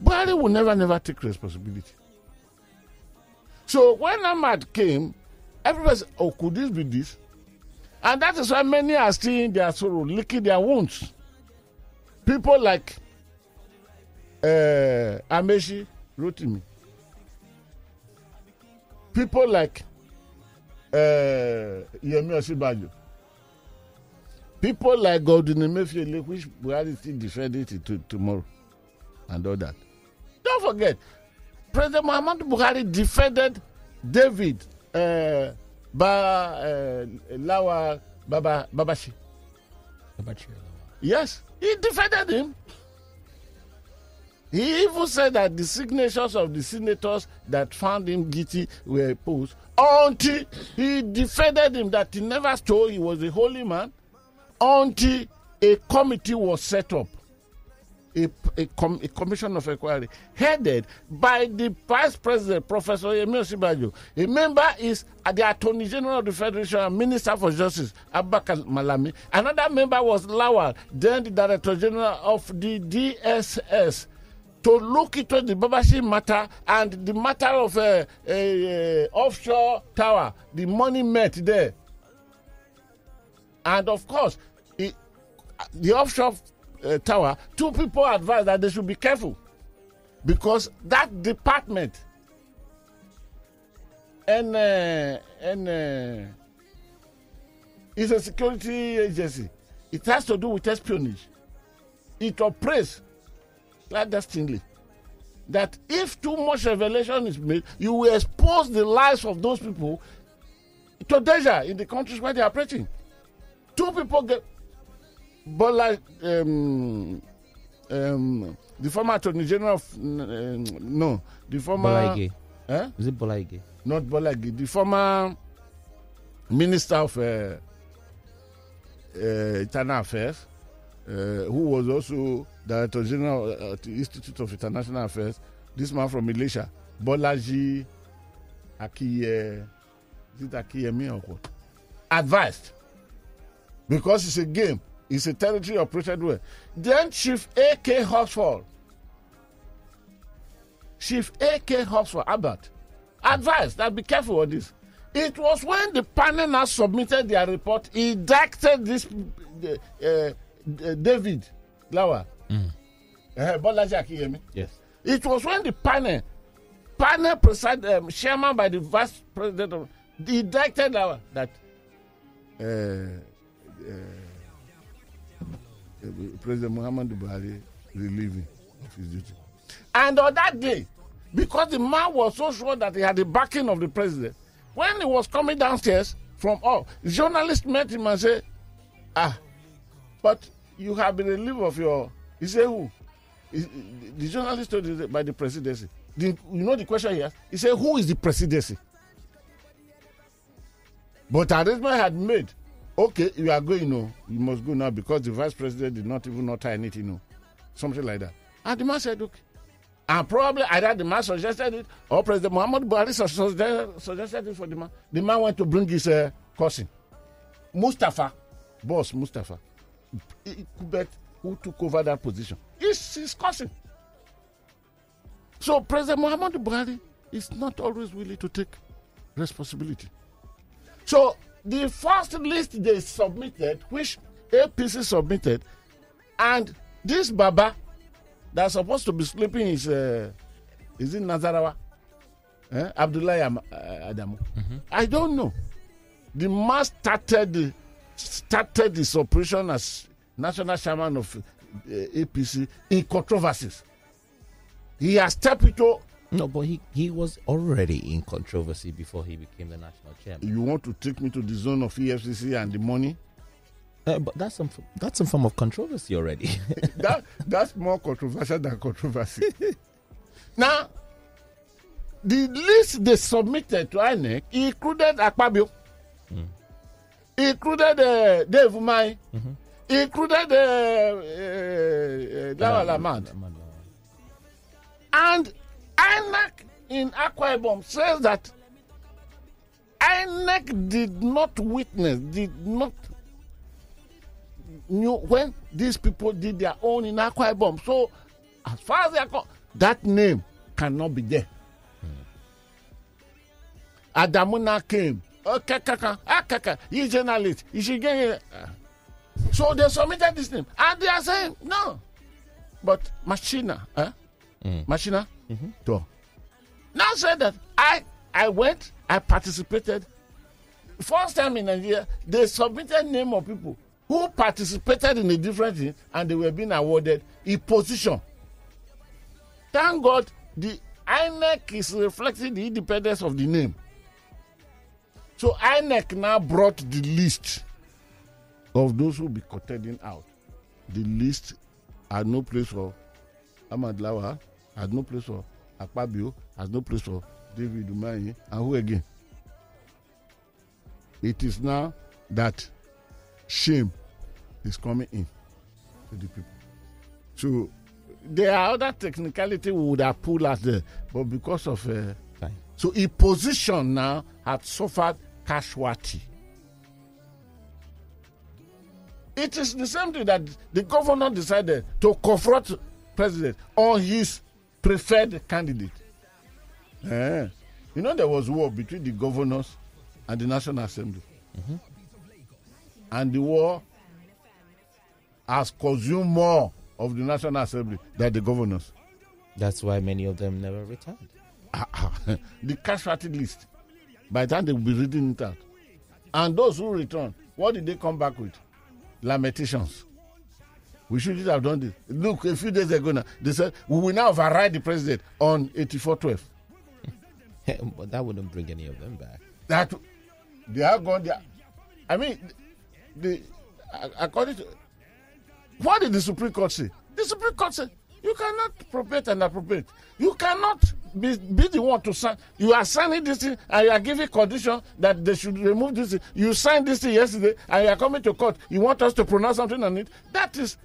B: Buhari will never, never take responsibility. So when Ahmad came, everybody said, oh, could this be this? And that is why many are still in their sorrow, licking their wounds. People like uh, Amaechi Rotimi. People like Yemi Osibajo. People like Godwin Emefiele, which Buhari still defending it to, tomorrow, and all that. Don't forget, President Muhammad Buhari defended David uh, ba, uh, Lawa Baba, Babashi.
A: Babachi.
B: Yes, he defended him. He even said that the signatures of the senators that found him guilty were posed until he defended him that he never stole, he was a holy man, until a committee was set up. A, a, com, a commission of inquiry headed by the vice president, Professor Yemi Osinbajo. A member is the Attorney General of the Federation and Minister for Justice, Abubakar Malami. Another member was Lawal, then the Director General of the DSS, to look into the Babachir matter and the matter of a uh, uh, offshore tower, the money met there. And of course, it, the offshore uh, tower, two people advised that they should be careful because that department and uh, and uh, is a security agency. It has to do with espionage. It operates clandestinely. That if too much revelation is made, you will expose the lives of those people to danger in the countries where they are preaching. Two people get Bola, um, um, the former Attorney General of, um, no, the former.
A: Bolaji.
B: Eh?
A: Is it Bolaji?
B: Not Bolaji, the former Minister of uh, uh, Internal Affairs, who was also Director General at the Institute of International Affairs, this man from Malaysia, Bolaji Akiye, is it Akinyemi or what? Advised. Because it's a game, it's a territory operated well. Then Chief A.K. Horsfall, Chief A.K. Horsfall, Albert, advised that be careful of this. It was when the panel now submitted their report, he directed this uh, uh, David Lawal,
A: Mm.
B: uh, Bolaji Akinyemi.
A: Yes.
B: It was when the panel, panel preside, um, chairman by the vice president of, the indicted Lawal that uh, uh, uh, President Muhammad Buhari relieving of his duty. And on that day, because the man was so sure that he had the backing of the president, when he was coming downstairs from all, the journalist met him and said, Ah, but you have been relieved of your. He said, Who? He- the journalist told him by the presidency. The, you know the question he asked? He said, Who is the presidency? But arrangement had made. Okay, you are going, no, you must go now because the vice president did not even utter anything, no. Something like that. And the man said, okay. And probably either the man suggested it or President Muhammad Buhari suggested, it for the man. The man went to bring his uh, cousin, Mustafa, boss Mustafa, Kubet, who took over that position. It's his cousin. So President Muhammad Buhari is not always willing to take responsibility. So the first list they submitted, which APC submitted, and this Baba that's supposed to be sleeping is uh, is in Nasarawa, eh? Abdullahi Am- uh, Adamu. I don't know. The man started the, started this operation as national chairman of uh, APC in controversies. He has stepped into.
A: No, but he, he was already in controversy before he became the national chairman.
B: You want to take me to the zone of EFCC and the money?
A: Uh, but that's some that's some form of controversy already.
B: that that's more controversial than controversy. now, the list they submitted to INEC included Akpabio. Included uh, Dave Umahi, mm-hmm. included uh, uh, Lawan Ahmad. And INEC in Akwa Ibom says that INEC did not witness, did not knew when these people did their own in Akwa Ibom. So, as far as they are that name cannot be there. Hmm. Adamuna came. Okay, kaka, ah, kaka, he's journalist. He should get here. So they submitted this name, and they are saying no. But Machina, eh? Mm. Machina, mm-hmm. to now said that I I went, I participated. First time in Nigeria, they submitted name of people who participated in a different thing and they were being awarded a position. Thank God the INEC is reflecting the independence of the name. So INEC now brought the list of those who will be contending out. The list had no place for Ahmad Lawan, had no place for Akpabio, has no place for David Umahi, and who again? It is now that shame is coming in to the people. So there are other technicality we would have pulled out there, but because of uh, so a position now had suffered casualty. It is the same thing that the governor decided to confront president on his preferred candidate. Uh, you know there was war between the governors and the National Assembly. Mm-hmm. And the war has consumed more of the National Assembly than the governors.
A: That's why many of them never returned.
B: the casualty list, by the time they will be reading it out. And those who return, what did they come back with? Lamentations. We shouldn't have done this. Look, a few days ago now, they said we will now override the president on 8412.
A: but that wouldn't bring any of them back.
B: That they are gone there. I mean, the according to what did the Supreme Court say? The Supreme Court said you cannot appropriate and appropriate. You cannot be, be the one to sign. You are signing this thing and you are giving condition that they should remove this thing. You signed this thing yesterday and you are coming to court. You want us to pronounce something on it. That is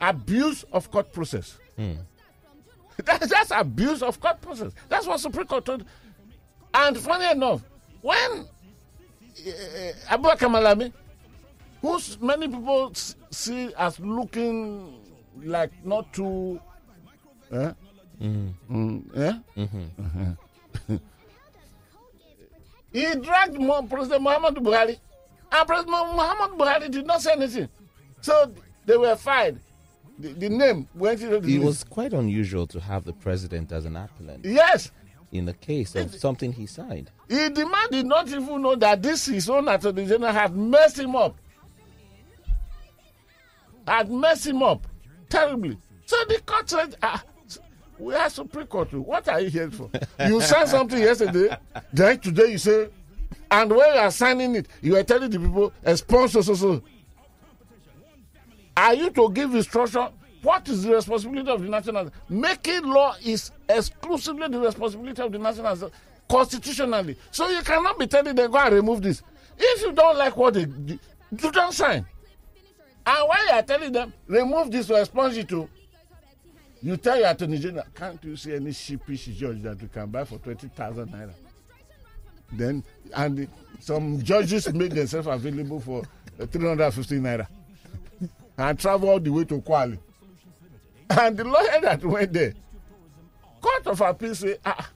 B: abuse of court process. Hmm. That, that's abuse of court process. That's what Supreme Court told. And funny enough, when uh, Abubakar Malami who many people see as looking like not too. Eh? Mm. Mm, eh? Mm-hmm. he dragged President Muhammad Buhari, and President Muhammad Buhari did not say anything. So they were fired. The, the name went into the
A: It was quite unusual to have the president as an appellant.
B: Yes.
A: In the case of it, something he signed.
B: He, the man did not even know that this is his own attorney general had messed him up had messed him up terribly. So the court said, ah, we are Supreme Court. What are you here for? you signed something yesterday, then today you say, and when you are signing it, you are telling the people, a sponsor, so, so. Are you to give instruction? What is the responsibility of the national? Making law is exclusively the responsibility of the national constitutionally. So you cannot be telling them, go and remove this. If you don't like what they do, you don't sign. And when you are telling them, remove this or expunge it to, you tell your attorney general, can't you see any sheepish judge that we can buy for 20,000 naira? Then, and some judges make themselves available for uh, 350 naira and travel all the way to Kwali. And the lawyer that went there, Court of Appeal say, ah,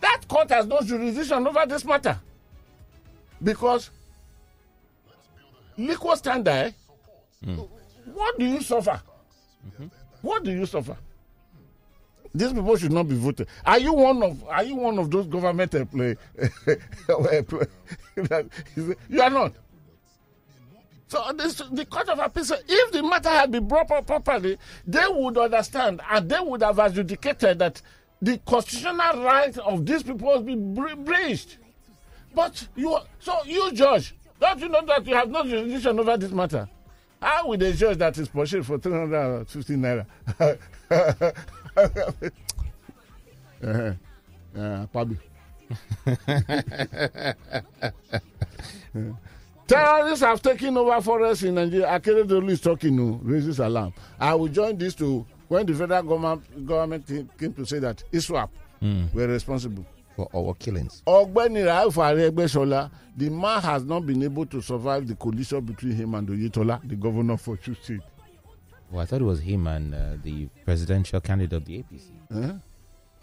B: that court has no jurisdiction over this matter. Because liquor standard Mm. What do you suffer? Mm-hmm. What do you suffer? These people should not be voted. Are you one of Are you one of those government employees? you are not. So this, the Court of Appeal if the matter had been brought up properly, they would understand and they would have adjudicated that the constitutional right of these people has been breached. But you, so you judge, don't you know that you have no jurisdiction over this matter? How will they judge that is purchased for 350 naira? uh-huh. uh, probably. Terrorists have taken over forests in Nigeria. Akeredolu is talking, no, raises alarm. I will join this to when the federal government government came to say that ISWAP
A: Mm.
B: were responsible.
A: For our killings.
B: Ọ̀gbẹ́ni Rauf Aregbesola, the man has not been able to survive the collision between him and Oyetola, the governor for Chu State.
A: Well, I thought it was him and uh, the presidential candidate of the APC.
B: Huh?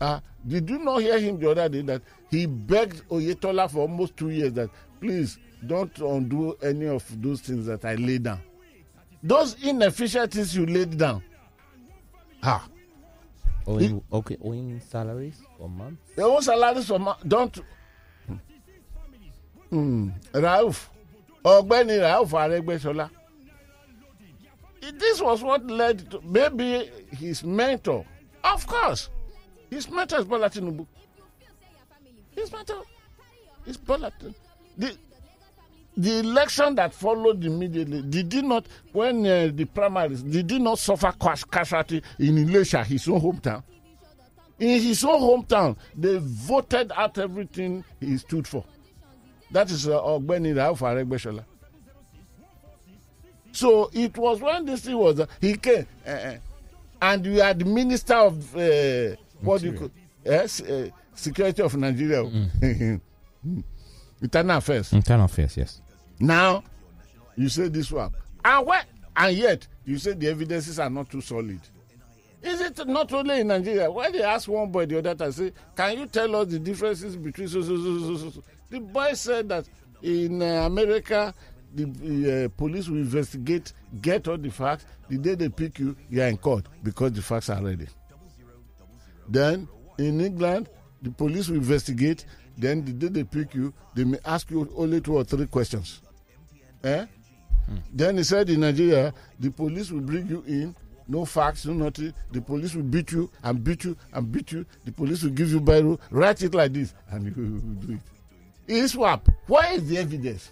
B: Uh, did you not hear him the other day that he begged Oyetola for almost two years that please don't undo any of those things that I laid down. Those inefficient things you laid down. Ah,
A: Owing, okay, owing salaries for months.
B: your own salaries for ma- don't. Hmm. Rauf, Ọ̀gbẹ́ni Rauf Aregbesola. This was what led to maybe his mentor. Of course, his mentor is Bola Tinubu. His mentor is Bola. The, the election that followed immediately did he not when uh, the primaries did he not suffer cas- casualty in Ilesha, his own hometown? In his own hometown, they voted out everything he stood for. That is uh, Ogbeni Rauf Aregbesola. So it was when this thing was uh, he came, uh, and you are the minister of uh, what do you call yes, uh, security of Nigeria, internal affairs.
A: Internal affairs, yes.
B: Now, you say this one. And what? And yet, you say the evidences are not too solid. Is it not only in Nigeria? When they ask one boy the other time, say, can you tell us the differences between so, so, so, so, so, so? The boy said that in uh, America, the uh, police will investigate, get all the facts. The day they pick you, you are in court because the facts are ready. Then in England, the police will investigate. Then the day they pick you, they may ask you only two or three questions. Eh? Then he said in Nigeria, the police will bring you in, no facts, no nothing. The police will beat you and beat you and beat you. The police will give you Bible, write it like this, and you will do it. ISWAP. Where is the evidence?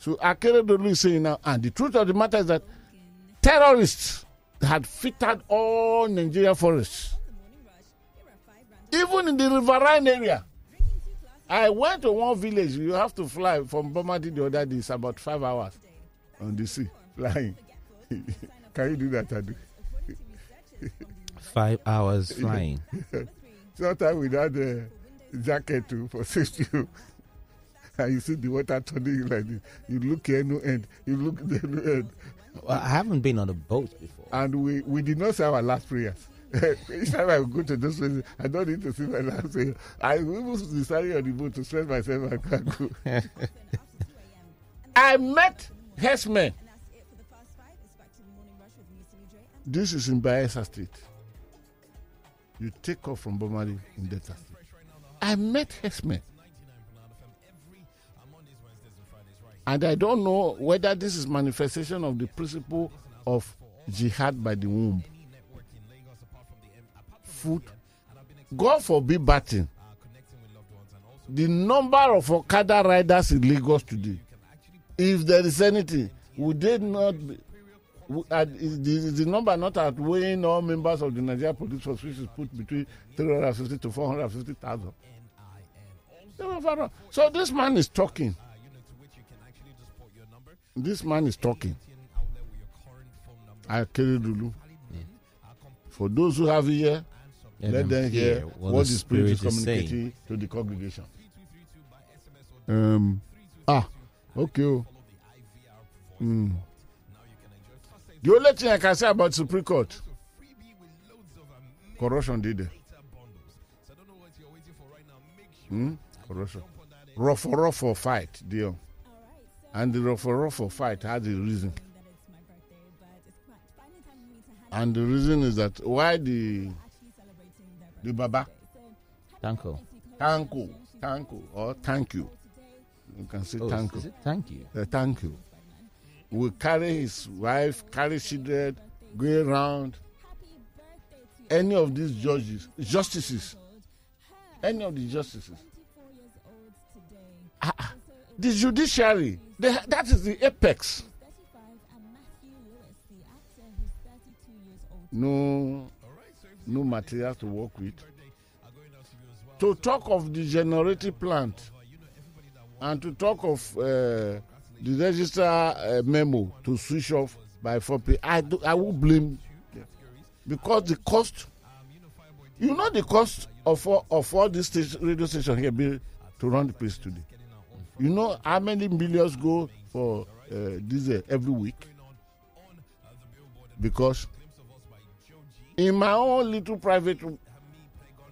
B: So Akeredolu is saying now, and the truth of the matter is that terrorists had fitted all Nigeria forests, even in the riverine area. I went to one village. You have to fly from Bomadi the other day. It's about five hours on the sea flying. Can you do that, Adu?
A: Five hours flying.
B: Sometimes without the jacket too for safety. And you see the water turning like this. You look here, no end. You look there, no end.
A: well, I haven't been on a boat before.
B: And we, we did not say our last prayers. Each time I go to those places, I don't need to say my last prayer. I even decided on the boat to stress myself and can't go. I met Hesman. This is in Bayelsa State. You take off from Bomadi in Delta State. I met Hesman. And I don't know whether this is manifestation of the principle of jihad by the womb. Food. God forbid batting. The number of Okada riders in Lagos today, if there is anything, would they not be, uh, is the, number not outweighing all members of the Nigeria Police Force, which is put between 350 to 450,000? They were far off. So this man is talking. This man is talking. I carry Lulu. For those who have ear,
A: Let
B: let them hear what, the Spirit is
A: saying.
B: communicating to the congregation. Um, ah, okay. Mm. The only thing I can say about Supreme Court, corruption did there. Hmm? Corruption. Rough for rough for fight, deal. And the rough for fight has a reason. And the reason is that why the the Baba
A: Danko.
B: Tanko, Tanko, or thank you. You can say
A: Oh,
B: thank you.
A: Thank you.
B: Uh, thank you. will carry his wife, carry children, go around. Any of these judges, justices, any of the justices. The judiciary, they, that is the apex. No, no material to work with. To talk of the generating plant and to talk of uh, the register uh, memo to switch off by 4 p. I I will blame because the cost. You know the cost of of all station, radio station here to run the place today. You know how many millions go for uh, diesel every week? Because in my own little private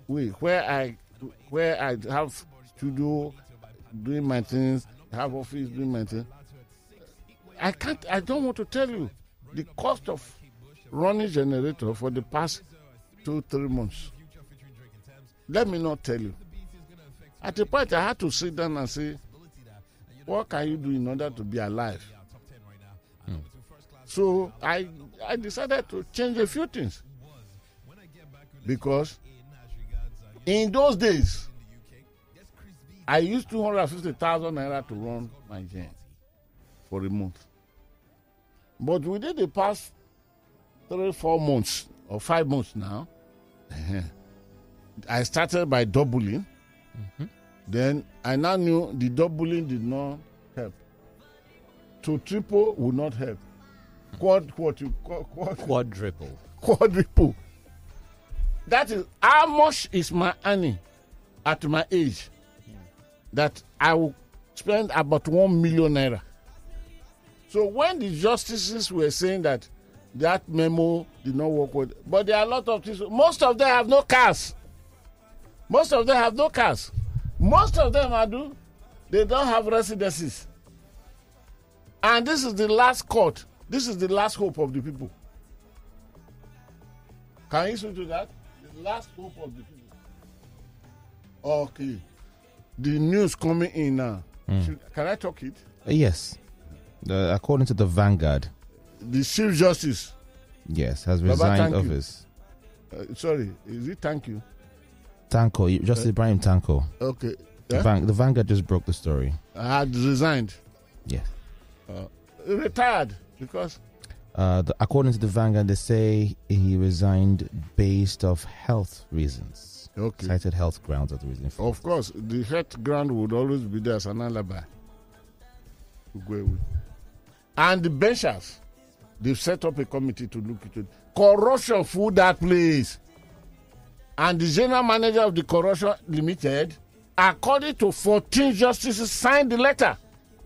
B: way, where I where I have studio doing my things, have office doing my things, I can't. I don't want to tell you the cost of running generator for the past two three months. Let me not tell you. At the point, I had to sit down and say, "What can you do in order to be alive?" Hmm. So I I decided to change a few things because in those days I used two hundred fifty thousand naira to run my gym for a month. But within the past three, four months or five months now, I started by doubling. Mm-hmm. Then I now knew the doubling did not help. To triple would not help. Quad, quad, quad, quad,
A: quadruple.
B: Quadruple. That is how much is my earning at my age that I will spend about one million naira. So when the justices were saying that that memo did not work with, but there are a lot of things. Most of them have no cars. Most of them have no cars. Most of them are do. They don't have residences. And this is the last court. This is the last hope of the people. Can you see to that? The last hope of the people. Okay. The news coming in now. Mm. Should, can I talk it?
A: Uh, yes. Uh, according to the Vanguard,
B: the Chief Justice.
A: Yes, has resigned Baba, office.
B: Uh, sorry, is it thank you?
A: Tanko, just uh, Ibrahim Tanko.
B: Okay.
A: The, yeah? Van, the, Vanguard just broke the story.
B: I had resigned.
A: Yes.
B: Uh, retired because.
A: Uh, the, according to the Vanguard, they say he resigned based off health reasons.
B: Okay.
A: Cited health grounds as the reason.
B: of course, the health ground would always be there as an alibi. And the benchers, they've set up a committee to look into it. Corruption food that place. And the general manager of the Corruption Limited, according to 14 justices, signed the letter.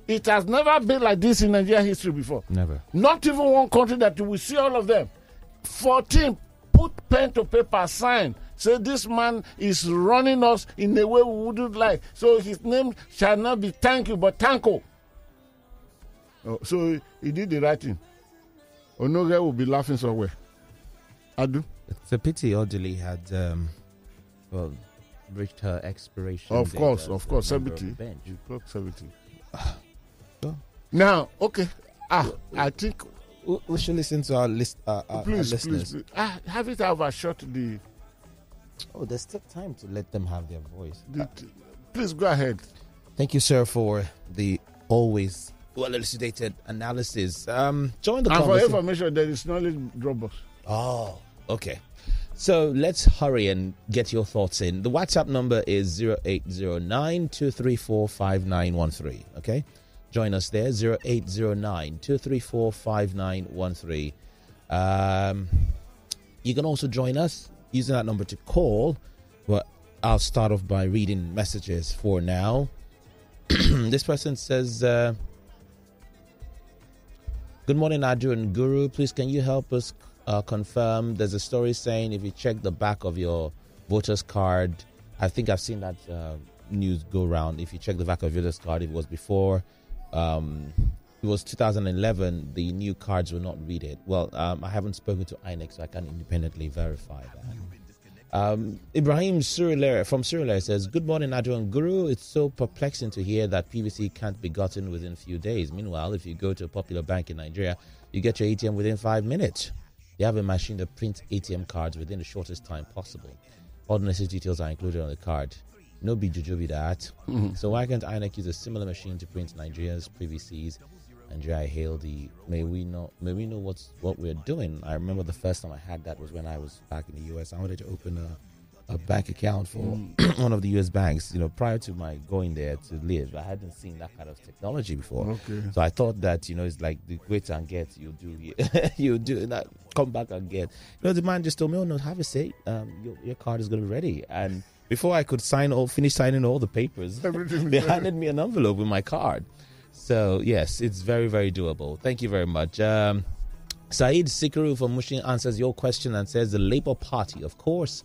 B: It has never been like this in Nigeria history before.
A: Never.
B: Not even one country that you will see all of them. 14 put pen to paper, sign. Say this man is running us in a way we wouldn't like. So his name shall not be thank you, but Tanko. Oh, so he did the right thing. Onnoghen will be laughing somewhere. Adu.
A: It's a pity Odili had um, well reached her expiration.
B: Of course, of course, seventy. You clock seventy. Now, okay. Ah, I think
A: we should listen to our list. Uh, our,
B: please,
A: our listeners.
B: please, please. Ah, have it overshot the.
A: Oh, there's still time to let them have their voice.
B: The, please go ahead.
A: Thank you, sir, for the always well elucidated analysis. Um, join the
B: and for information, there is knowledge Dropbox.
A: Oh, okay. So let's hurry and get your thoughts in. The WhatsApp number is 0809 234 5913. Okay? Join us there 0809 234 5913. Um, you can also join us using that number to call. But I'll start off by reading messages for now. this person says, uh, Good morning, Adu and Guru. Please, can you help us uh, confirm? There's a story saying if you check the back of your voter's card, I think I've seen that uh, news go around. If you check the back of your voter's card, it was before, um, it was 2011, the new cards will not read it. Well, um, I haven't spoken to INEC, so I can't independently verify that. Um, Ibrahim Surulere from Surulere says, Good morning, Adrian Guru. It's so perplexing to hear that PVC can't be gotten within a few days. Meanwhile, if you go to a popular bank in Nigeria, you get your ATM within five minutes. They have a machine that prints ATM cards within the shortest time possible. All the necessary details are included on the card. No be juju that. Mm-hmm. So why can't INEC use a similar machine to print Nigeria's PVCs and dry hail the may we know may we know what's what we're doing. I remember the first time I had that was when I was back in the US. I wanted to open a, a bank account for mm. one of the US banks. You know, prior to my going there to live, I hadn't seen that kind of technology before. Okay. So I thought that you know it's like the wait and get you do you do that come back and get. You know, the man just told me, "Oh no, have a seat. Um, your, your card is going to be ready." And before I could sign or finish signing all the papers, they handed me an envelope with my card. So, yes, it's very, very doable. Thank you very much. Um, Saeed Sikaru from Mushin answers your question and says the Labour Party, of course,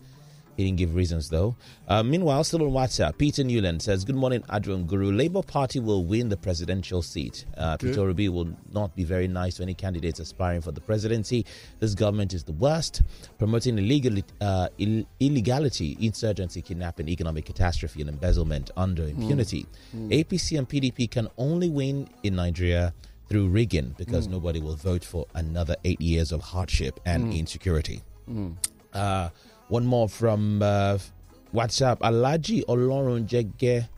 A: he didn't give reasons though. Uh, meanwhile, still on WhatsApp, Peter Newland says, Good morning, Adrian Guru. Labour Party will win the presidential seat. Uh, Peter Obi will not be very nice to any candidates aspiring for the presidency. This government is the worst, promoting illegal, uh, Ill- illegality, insurgency, kidnapping, economic catastrophe, and embezzlement under hmm. impunity. Mm. Mm. APC and PDP can only win in Nigeria through rigging because mm. nobody will vote for another eight years of hardship and hmm. insecurity. Hmm. Uh, one more from uh, WhatsApp. Alaji Olorun Jege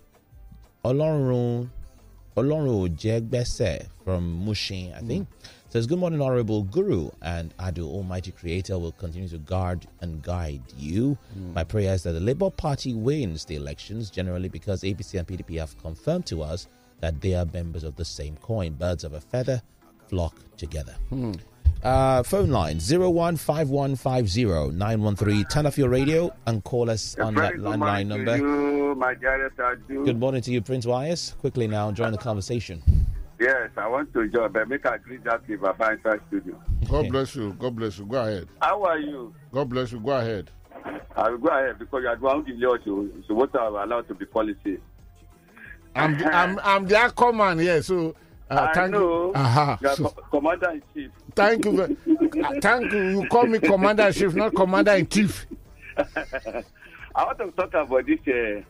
A: Olorun Olorun Jegbese from Mushin, I think. Mm. Says, Good morning, Honorable Guru, and Adu Almighty Creator will continue to guard and guide you. Mm. My prayer is that the Labour Party wins the elections, generally because APC and PDP have confirmed to us that they are members of the same coin. Birds of a feather flock together. Mm. Uh, phone line 015150 Turn off your radio and call us on that landline number.
D: You,
A: good morning to you, Prince Wise. Quickly now, join the conversation.
D: Yes, I want to join, but make a greet that to Baba inside studio.
B: God bless you. God bless you. Go ahead.
D: How are you?
B: God bless you. Go ahead.
D: I will go ahead because you are the one who delay so what are allowed to be policy.
B: I'm the, I'm I'm the command here, so
D: uh, I thank know. You. Uh-huh. So, commander in chief.
B: Thank you. thank you. You call me commander in chief, not commander in chief.
D: I want to talk about this uh,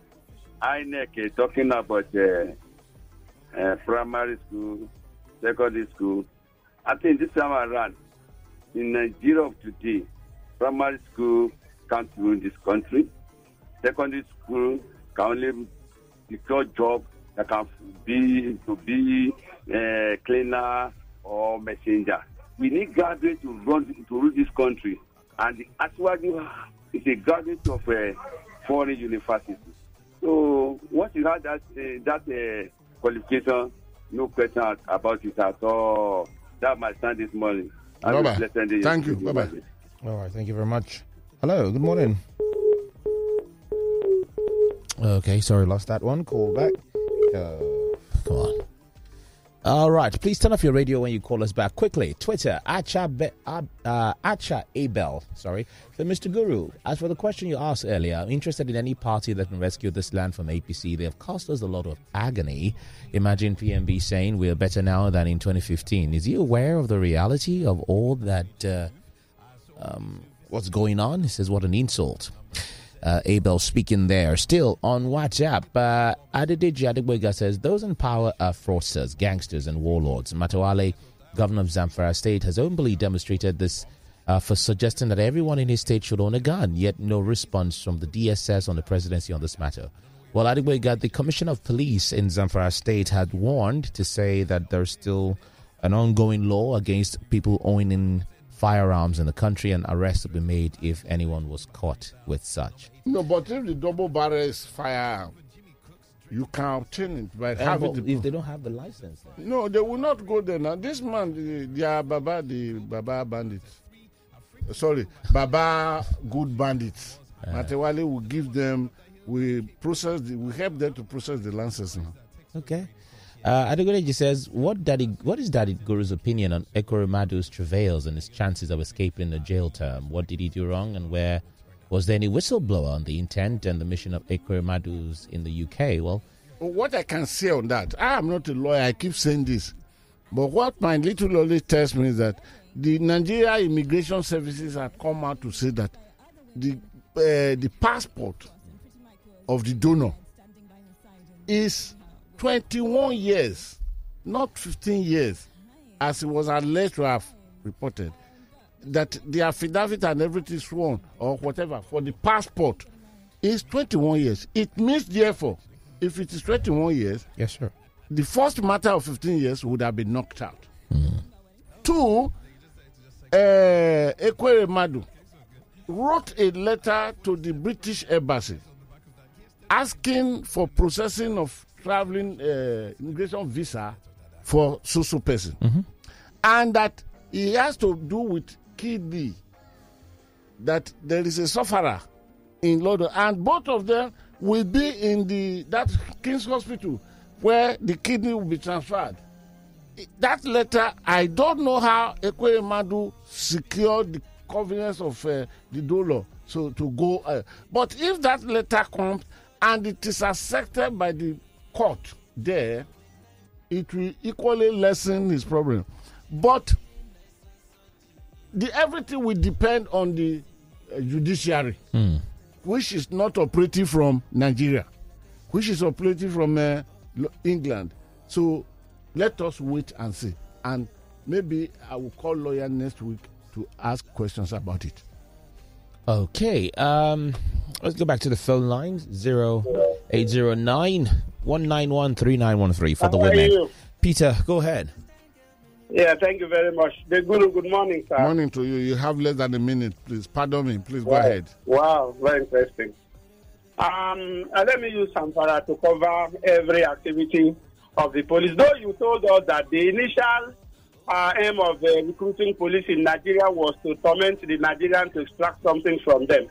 D: INEC uh, talking about uh, uh, primary school, secondary school. I think this time around, in Nigeria of today, primary school can't rule this country. Secondary school can only secure job that can be to be uh, cleaner or messenger. We need graduates to run to rule this country, and the Asiwaju is a graduate of a foreign university. So once you have that uh, that uh, qualification, no question about it at all. That might stand this morning.
B: Bye bye. Thank you. Bye bye.
A: All right. Thank you very much. Hello. Good morning. Okay. Sorry, lost that one. Call back. Uh, come on. All right. Please turn off your radio when you call us back quickly. Twitter, Acha, Be, uh, Acha Abel. Sorry. So, Mr. Guru, as for the question you asked earlier, I'm interested in any party that can rescue this land from APC. They have cost us a lot of agony. Imagine PMB saying we are better now than in 2015. Is he aware of the reality of all that, uh, um, what's going on? He says, what an insult uh, Abel speaking there. Still on WhatsApp, uh, Adedeji Adegboyega says those in power are fraudsters, gangsters, and warlords. Matawalle, governor of Zamfara State, has openly demonstrated this uh, for suggesting that everyone in his state should own a gun, yet no response from the DSS on the presidency on this matter. Well, Adegboyega, the commissioner of police in Zamfara State, had warned to say that there's still an ongoing law against people owning firearms in the country, and arrests will be made if anyone was caught with such.
B: No, but if the double barrel is firearm, you can obtain it by having
A: the, if they don't have the license.
B: Then. No, they will not go there now. This man, the, they are Baba, the Baba bandits. Sorry, Baba good bandits. Uh, Matawalle will give them. We process. The, we help them to process the licenses now.
A: Okay. Uh, says, what, Daddy, what is Daddy Guru's opinion on Ekweremadu's travails and his chances of escaping a jail term? What did he do wrong and where was there any whistleblower on the intent and the mission of Ekweremadu's in the UK? Well,
B: what I can say on that, I am not a lawyer, I keep saying this. But what my little knowledge tells me is that the Nigeria Immigration Services have come out to say that the uh, the passport of the donor is 21 years, not 15 years, as it was alleged to have reported. That the affidavit and everything sworn or whatever for the passport is 21 years. It means, therefore, if it is 21 years,
A: Yes, sir.
B: the first matter of 15 years would have been knocked out. Two, uh, Madu wrote a letter to the British Embassy asking for processing of traveling uh, immigration visa for so-so person. And that he has to do with kidney, that there is a sufferer in London, and both of them will be in the that King's Hospital where the kidney will be transferred. That letter, I don't know how Ekweremadu secured the convenience of uh, the donor so to go. Uh, but if that letter comes and it is accepted by the court there, it will equally lessen his problem. But the everything will depend on the uh, judiciary, which is not operating from Nigeria, which is operating from uh, England. So let us wait and see. And maybe I will call lawyer next week to ask questions about it.
A: Okay. Um, let's go back to the phone lines. Zero eight zero nine one nine one three nine one three for the
E: How are
A: women.
E: you?
A: Peter, go ahead.
E: Yeah, thank you very much. The Guru, good morning, sir.
B: Morning to you. You have less than a minute, please. Pardon me. Please go
E: Wow.
B: ahead.
E: Wow, very interesting. Um, uh, let me use Zamfara to cover every activity of the police. Though you told us that the initial uh, aim of uh, recruiting police in Nigeria was to torment the Nigerians to extract something from them.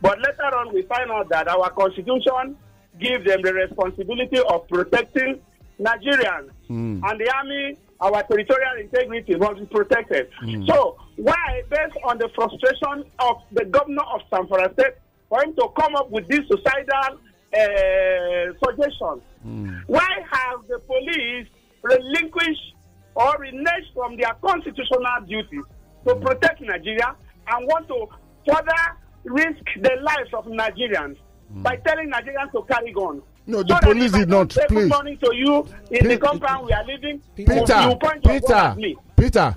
E: But later on, we find out that our constitution gives them the responsibility of protecting Nigerians. Hmm. And the army, our territorial integrity must be protected. Hmm. So, why, based on the frustration of the governor of Zamfara State, for him to come up with this suicidal uh, suggestion? Hmm. Why have the police relinquished or reneged from their constitutional duties to protect Nigeria and want to further risk the lives of Nigerians Mm. by telling Nigerians to carry guns?
B: No, the
E: that
B: police did not, please.
E: morning to you in the compound we are living.
B: Peter,
E: you point your
B: Peter,
E: at me.
B: Peter?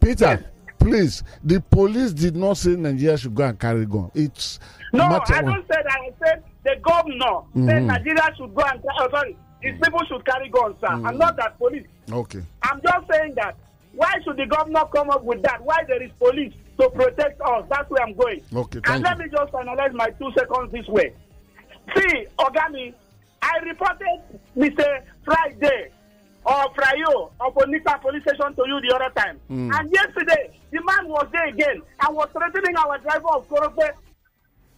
B: Peter,
E: Yes.
B: please. The police did not say Nigeria should go and carry gun. It's
E: No, I don't say that. I said the governor mm-hmm. said Nigeria should go and oh, sorry, his mm. people should carry guns, sir, and not that police.
B: Okay.
E: I'm just saying that. Why should the governor come up with that? Why there is police to protect us? That's where I'm going.
B: Okay,
E: and let
B: you.
E: me just finalize my two seconds this way. See, Ogami, I reported Mr. Friday or Frayo of Onita police station to you the other time.
B: Hmm.
E: And yesterday, the man was there again and was threatening our driver of Korope.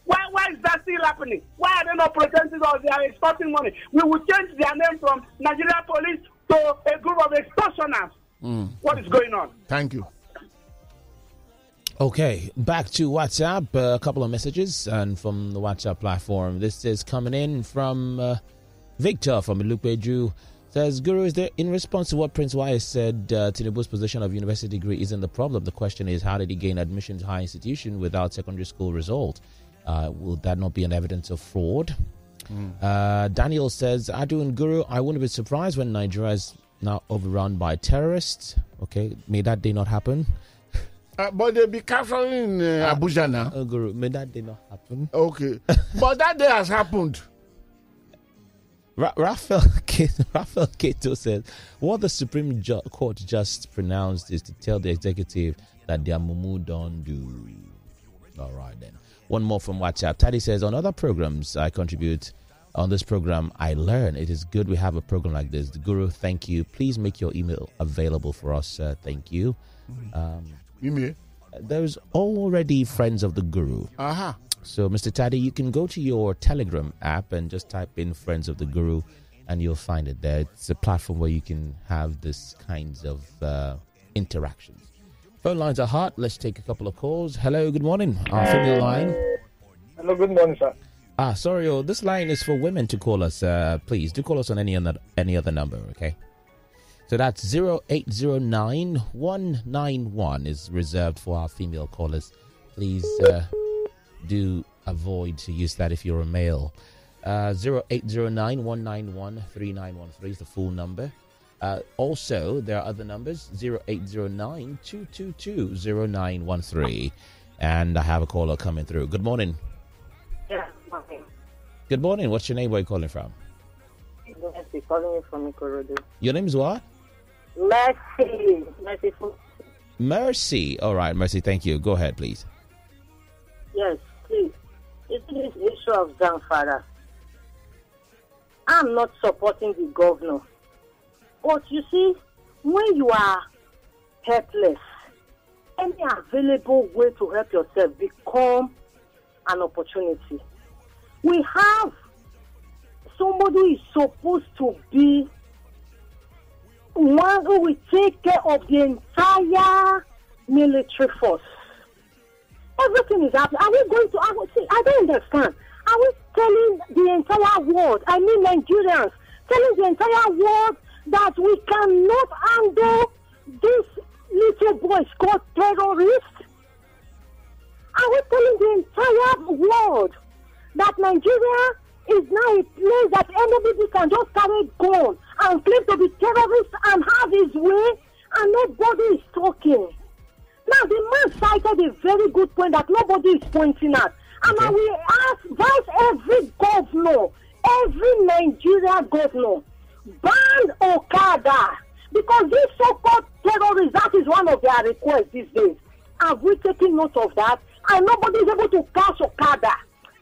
E: Why, why is that still happening? Why are they not protecting us? They are extorting money. We will change their name from Nigeria police to a group of extortioners.
B: Hmm.
E: What is going on?
B: Thank you.
A: Okay, back to WhatsApp. Uh, a couple of messages and from the WhatsApp platform. This is coming in from uh, Victor from Ilupeju. Says Guru, is there in response to what Prince Wise said? Uh, Tinubu's position of university degree isn't the problem. The question is, how did he gain admission to higher institution without secondary school result? Uh, will that not be an evidence of fraud? Uh, Daniel says, Adu and Guru, I wouldn't be surprised when Nigeria is now overrun by terrorists. Okay, may that day not happen.
B: Uh, but they'll be capturing in uh, Abuja now.
A: Uh, Guru, may that day not happen.
B: Okay. but that day has happened.
A: Ra- Raphael, Cato, Raphael Cato says, What the Supreme Ju- Court just pronounced is to tell the executive that their mumu don't do. All right, then. One more from WhatsApp. Taddy says, On other programs I contribute, on this program, I learn. It is good we have a program like this. The Guru, thank you. Please make your email available for us. Thank you. Um,
B: You mean?
A: there's already friends of the Guru.
B: Aha.
A: So, Mr. Taddy, you can go to your Telegram app and just type in Friends of the Guru and you'll find it there. It's a platform where you can have this kinds of uh, interactions. Phone lines are hot. Let's take a couple of calls. Hello, good morning. Our female line.
F: Hello, good morning, sir.
A: Ah, sorry, oh, this line is for women to call us. Uh, please do call us on any other any other number, okay? So that's 0809 191 is reserved for our female callers. Please uh, do avoid to use that if you're a male. Uh, 0809 191 3913 is the full number. Uh, also, there are other numbers 0809 222 0913. And I have a caller coming through. Good morning.
G: Yeah, morning.
A: Good morning. What's your name? Where are you calling from?
G: Mercy, calling you from Ikorodu.
A: Your name is what?
G: Mercy, Mercy.
A: Mercy. All right, Mercy. Thank you. Go ahead, please.
G: Yes, please. See this issue of Zamfara. I'm not supporting the governor. But you see, when you are helpless, any available way to help yourself become an opportunity. We have somebody who is supposed to be one who will take care of the entire military force. Everything is happening. Are we going to? See, I don't understand. Are we telling the entire world, I mean Nigerians, telling the entire world that we cannot handle this little boys called terrorists? Are we telling the entire world that Nigeria is now a place that anybody can just carry gun and claim to be terrorists and have his way and nobody is talking? Now the man cited a very good point that nobody is pointing at. And
A: Okay.
G: I will ask, advise every governor, every Nigeria governor, ban Okada. Because these so-called terrorists, that is one of their requests these days. Have we taken note of that? And nobody is able to catch Okada.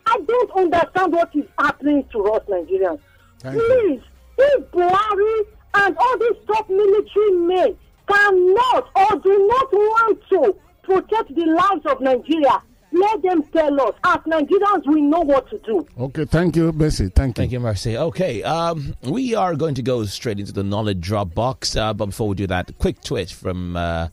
G: I don't understand what is happening to us Nigerians.
B: Thank you.
G: Please, if Buhari and all these top military men cannot or do not want to protect the lives of Nigeria, let them tell us. As Nigerians, we know what to do.
B: Okay, thank you, Bessie. Thank you.
A: Thank you, Mercy. Okay, um, we are going to go straight into the knowledge drop box. Uh, but before we do that, quick twitch from uh,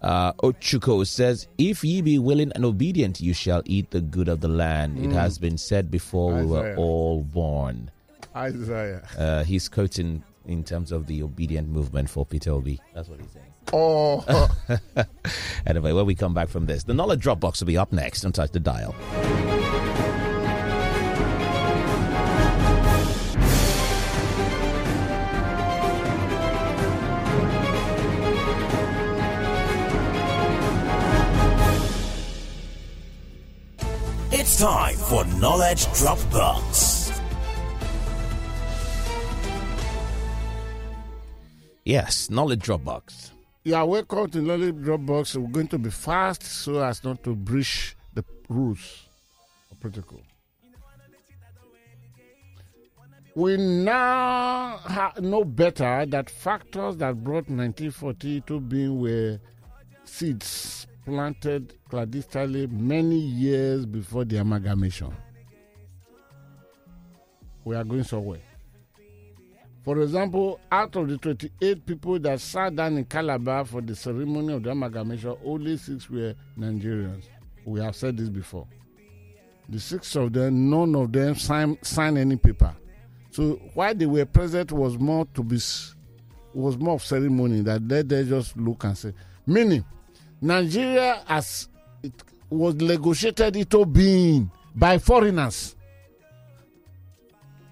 A: uh, Ochuko says, If ye be willing and obedient, you shall eat the good of the land. It has been said before we were all born.
B: Isaiah.
A: Uh, he's quoting in terms of the obedient movement for Peter Obi. That's what he's saying.
B: Oh,
A: Anyway, when we come back from this, the knowledge Dropbox will be up next. Don't touch the dial.
H: It's time for Knowledge Drop
A: Yes, knowledge
B: Dropbox. Yeah, welcome to Knowledge Dropbox. We're going to be fast so as not to breach the rules of protocol. We now ha- know better that factors that brought 1940 to being were seeds planted clandestinely many years before the amalgamation. We are going somewhere. For example, out of the 28 people that sat down in Calabar for the ceremony of the amalgamation, only six were Nigerians. We have said this before. The six of them, none of them signed, signed any paper. So why they were present was more to be was more of ceremony that they, they just look and say. Meaning, Nigeria as it was negotiated into being by foreigners.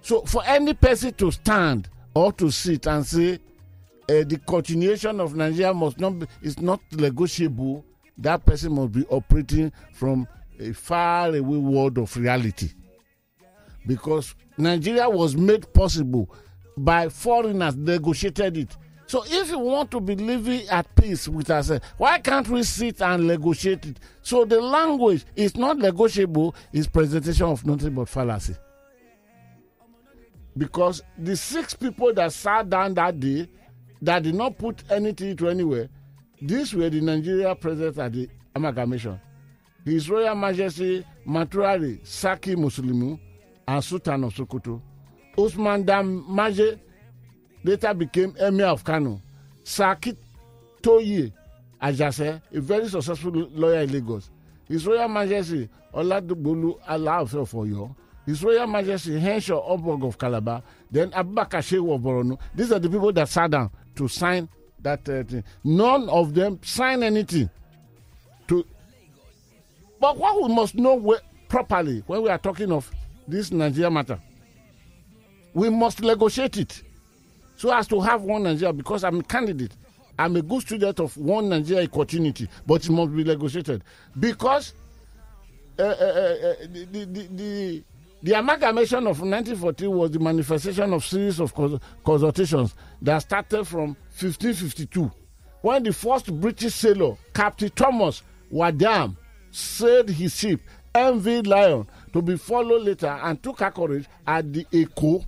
B: So for any person to stand or to sit and say uh, the continuation of Nigeria must not be, is not negotiable, that person must be operating from a far away world of reality. Because Nigeria was made possible by foreigners negotiated it. So if you want to be living at peace with ourselves, why can't we sit and negotiate it? So the language is not negotiable, it's presentation of nothing but fallacy because the six people that sat down that day that did not put anything to anywhere, these were the Nigeria president at the amalgamation. His Royal Majesty Maturari Saki Muslimu and Sultan of Sokoto. Usman Dam Maje later became Emir of Kano. Saki Toye Ajase, a very successful lawyer in Lagos. His Royal Majesty Oladogbolu Alaafin of Oyo. His Royal Majesty Henshaw Obog of Calabar. Then Abubakar Shehu of Borno. These are the people that sat down to sign that uh, thing. None of them signed anything. To, but what we must know where, properly when we are talking of this Nigeria matter. We must negotiate it so as to have one Nigeria because I'm a candidate. I'm a good student of one Nigeria opportunity, but it must be negotiated because uh, uh, uh, the, the, the, the amalgamation of 1940 was the manifestation of series of consultations that started from 1552 when the first British sailor, Captain Thomas Wadham, sailed his ship MV Lion to be followed later and took anchorage at the Eko.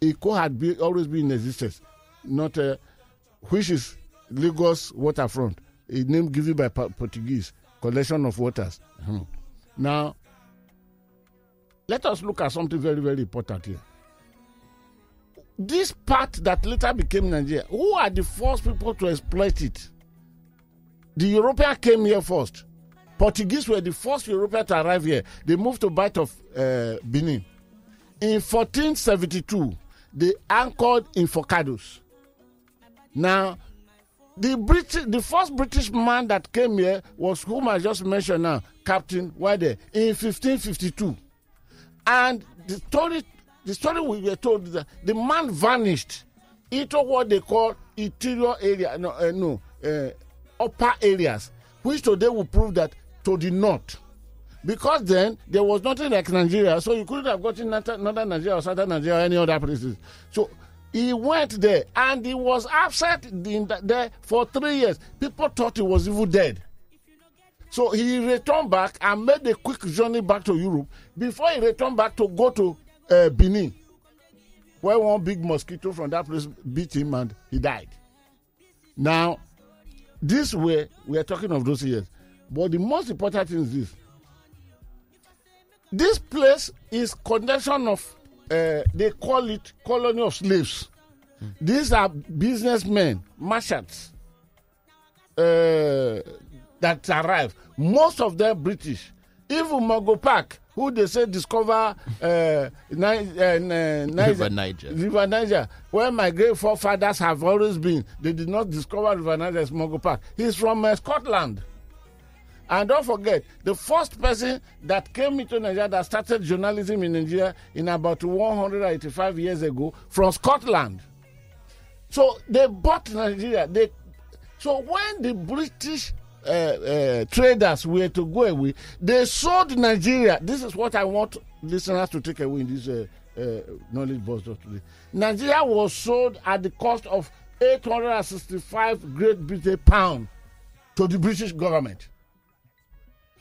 B: Eko had be, always been in existence, not uh, which is Lagos waterfront, a name given by Portuguese, collection of waters. Hmm. Now, let us look at something very, very important here. This part that later became Nigeria, who are the first people to exploit it? The European came here first. Portuguese were the first European to arrive here. They moved to Bight of uh, Benin. In 1472, they anchored in Forcados. Now, the British, the first British man that came here was whom I just mentioned now, Captain Wade, in 1552. And the story, the story we were told is that the man vanished into what they call interior area, no, uh, no uh, upper areas, which today will prove that to the north. Because then there was nothing like Nigeria, so you couldn't have gotten northern Nigeria or southern Nigeria or any other places. So he went there and he was absent there for three years. People thought he was even dead. So he returned back and made a quick journey back to Europe before he returned back to go to uh, Benin, where one big mosquito from that place bit him and he died. Now, this way, we are talking of those years. But the most important thing is this this place is connection of, uh, they call it colony of slaves. Mm. These are businessmen, merchants, uh, that arrive. Most of them British. Even Mungo Park, who they say discover uh, Ni- uh, Niger,
A: River Niger.
B: River Niger, where my great forefathers have always been. They did not discover River Niger as Mungo Park. He's from uh, Scotland. And don't forget, the first person that came into Nigeria that started journalism in Nigeria in about 185 years ago from Scotland. So they bought Nigeria. They, so when the British uh, uh, traders were to go away, they sold Nigeria. This is what I want listeners to take away in this uh, uh knowledge box today. Nigeria was sold at the cost of 865 Great Britain pound to the British government.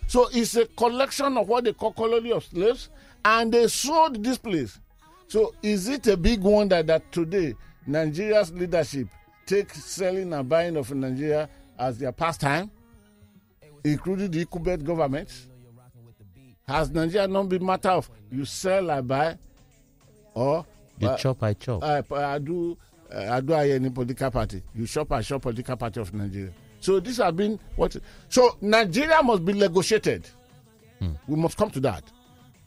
B: So it's a collection of what they call colony of slaves, and they sold this place. So is it a big wonder that today Nigeria's leadership takes selling and buying of Nigeria as their pastime? Including the incumbent governments? Has Nigeria not been matter of you sell, I buy, or
A: you uh, chop, I chop?
B: I, I do, uh, I do I any political party. You shop, I shop political party of Nigeria. So these have been what. So Nigeria must be negotiated. Hmm. We must come to that.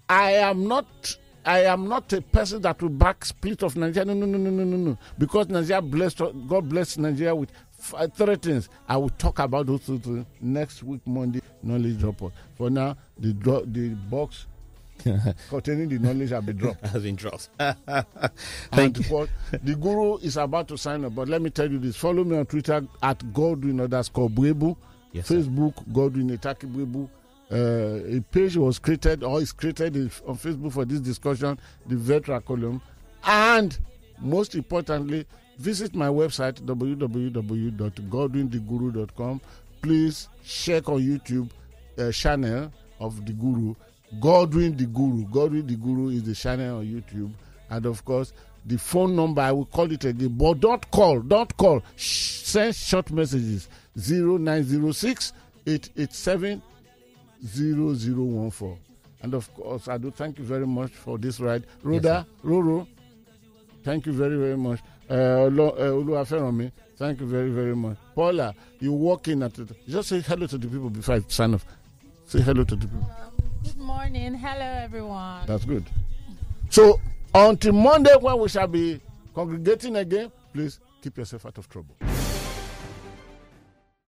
B: I am not. I am not a person that will back split of Nigeria. No, no, no, no, no, no, no. Because Nigeria blessed, God bless Nigeria with three things. I will talk about those two things next week, Monday, knowledge report. For now, the dro- the box containing the knowledge have been dropped.
A: Has been dropped.
B: Thank you. For, the guru is about to sign up, but let me tell you this. Follow me on Twitter at Godwin underscore Buebu. Yes, Facebook, sir. Godwin Etaki Buebu. Uh, a page was created or is created on Facebook for this discussion, the Vetra column. And most importantly, Visit my website www.godwintheguru.com. Please check on YouTube uh, channel of the Guru, Godwin the Guru. Godwin the Guru is the channel on YouTube, and of course the phone number. I will call it again, but don't call, don't call. Shh, send short messages 0906 887 0014. And of course, I do thank you very much for this ride. Rhoda, yes, Roro, thank you very, very much. Uh, Oluwafẹ́rànmi, uh, thank you very, very much. Paula, you walk in at it. Just say hello to the people before I sign off. Say hello to the people.
I: Good morning. Hello, everyone.
B: That's good. So, until Monday, when we shall be congregating again, please keep yourself out of trouble.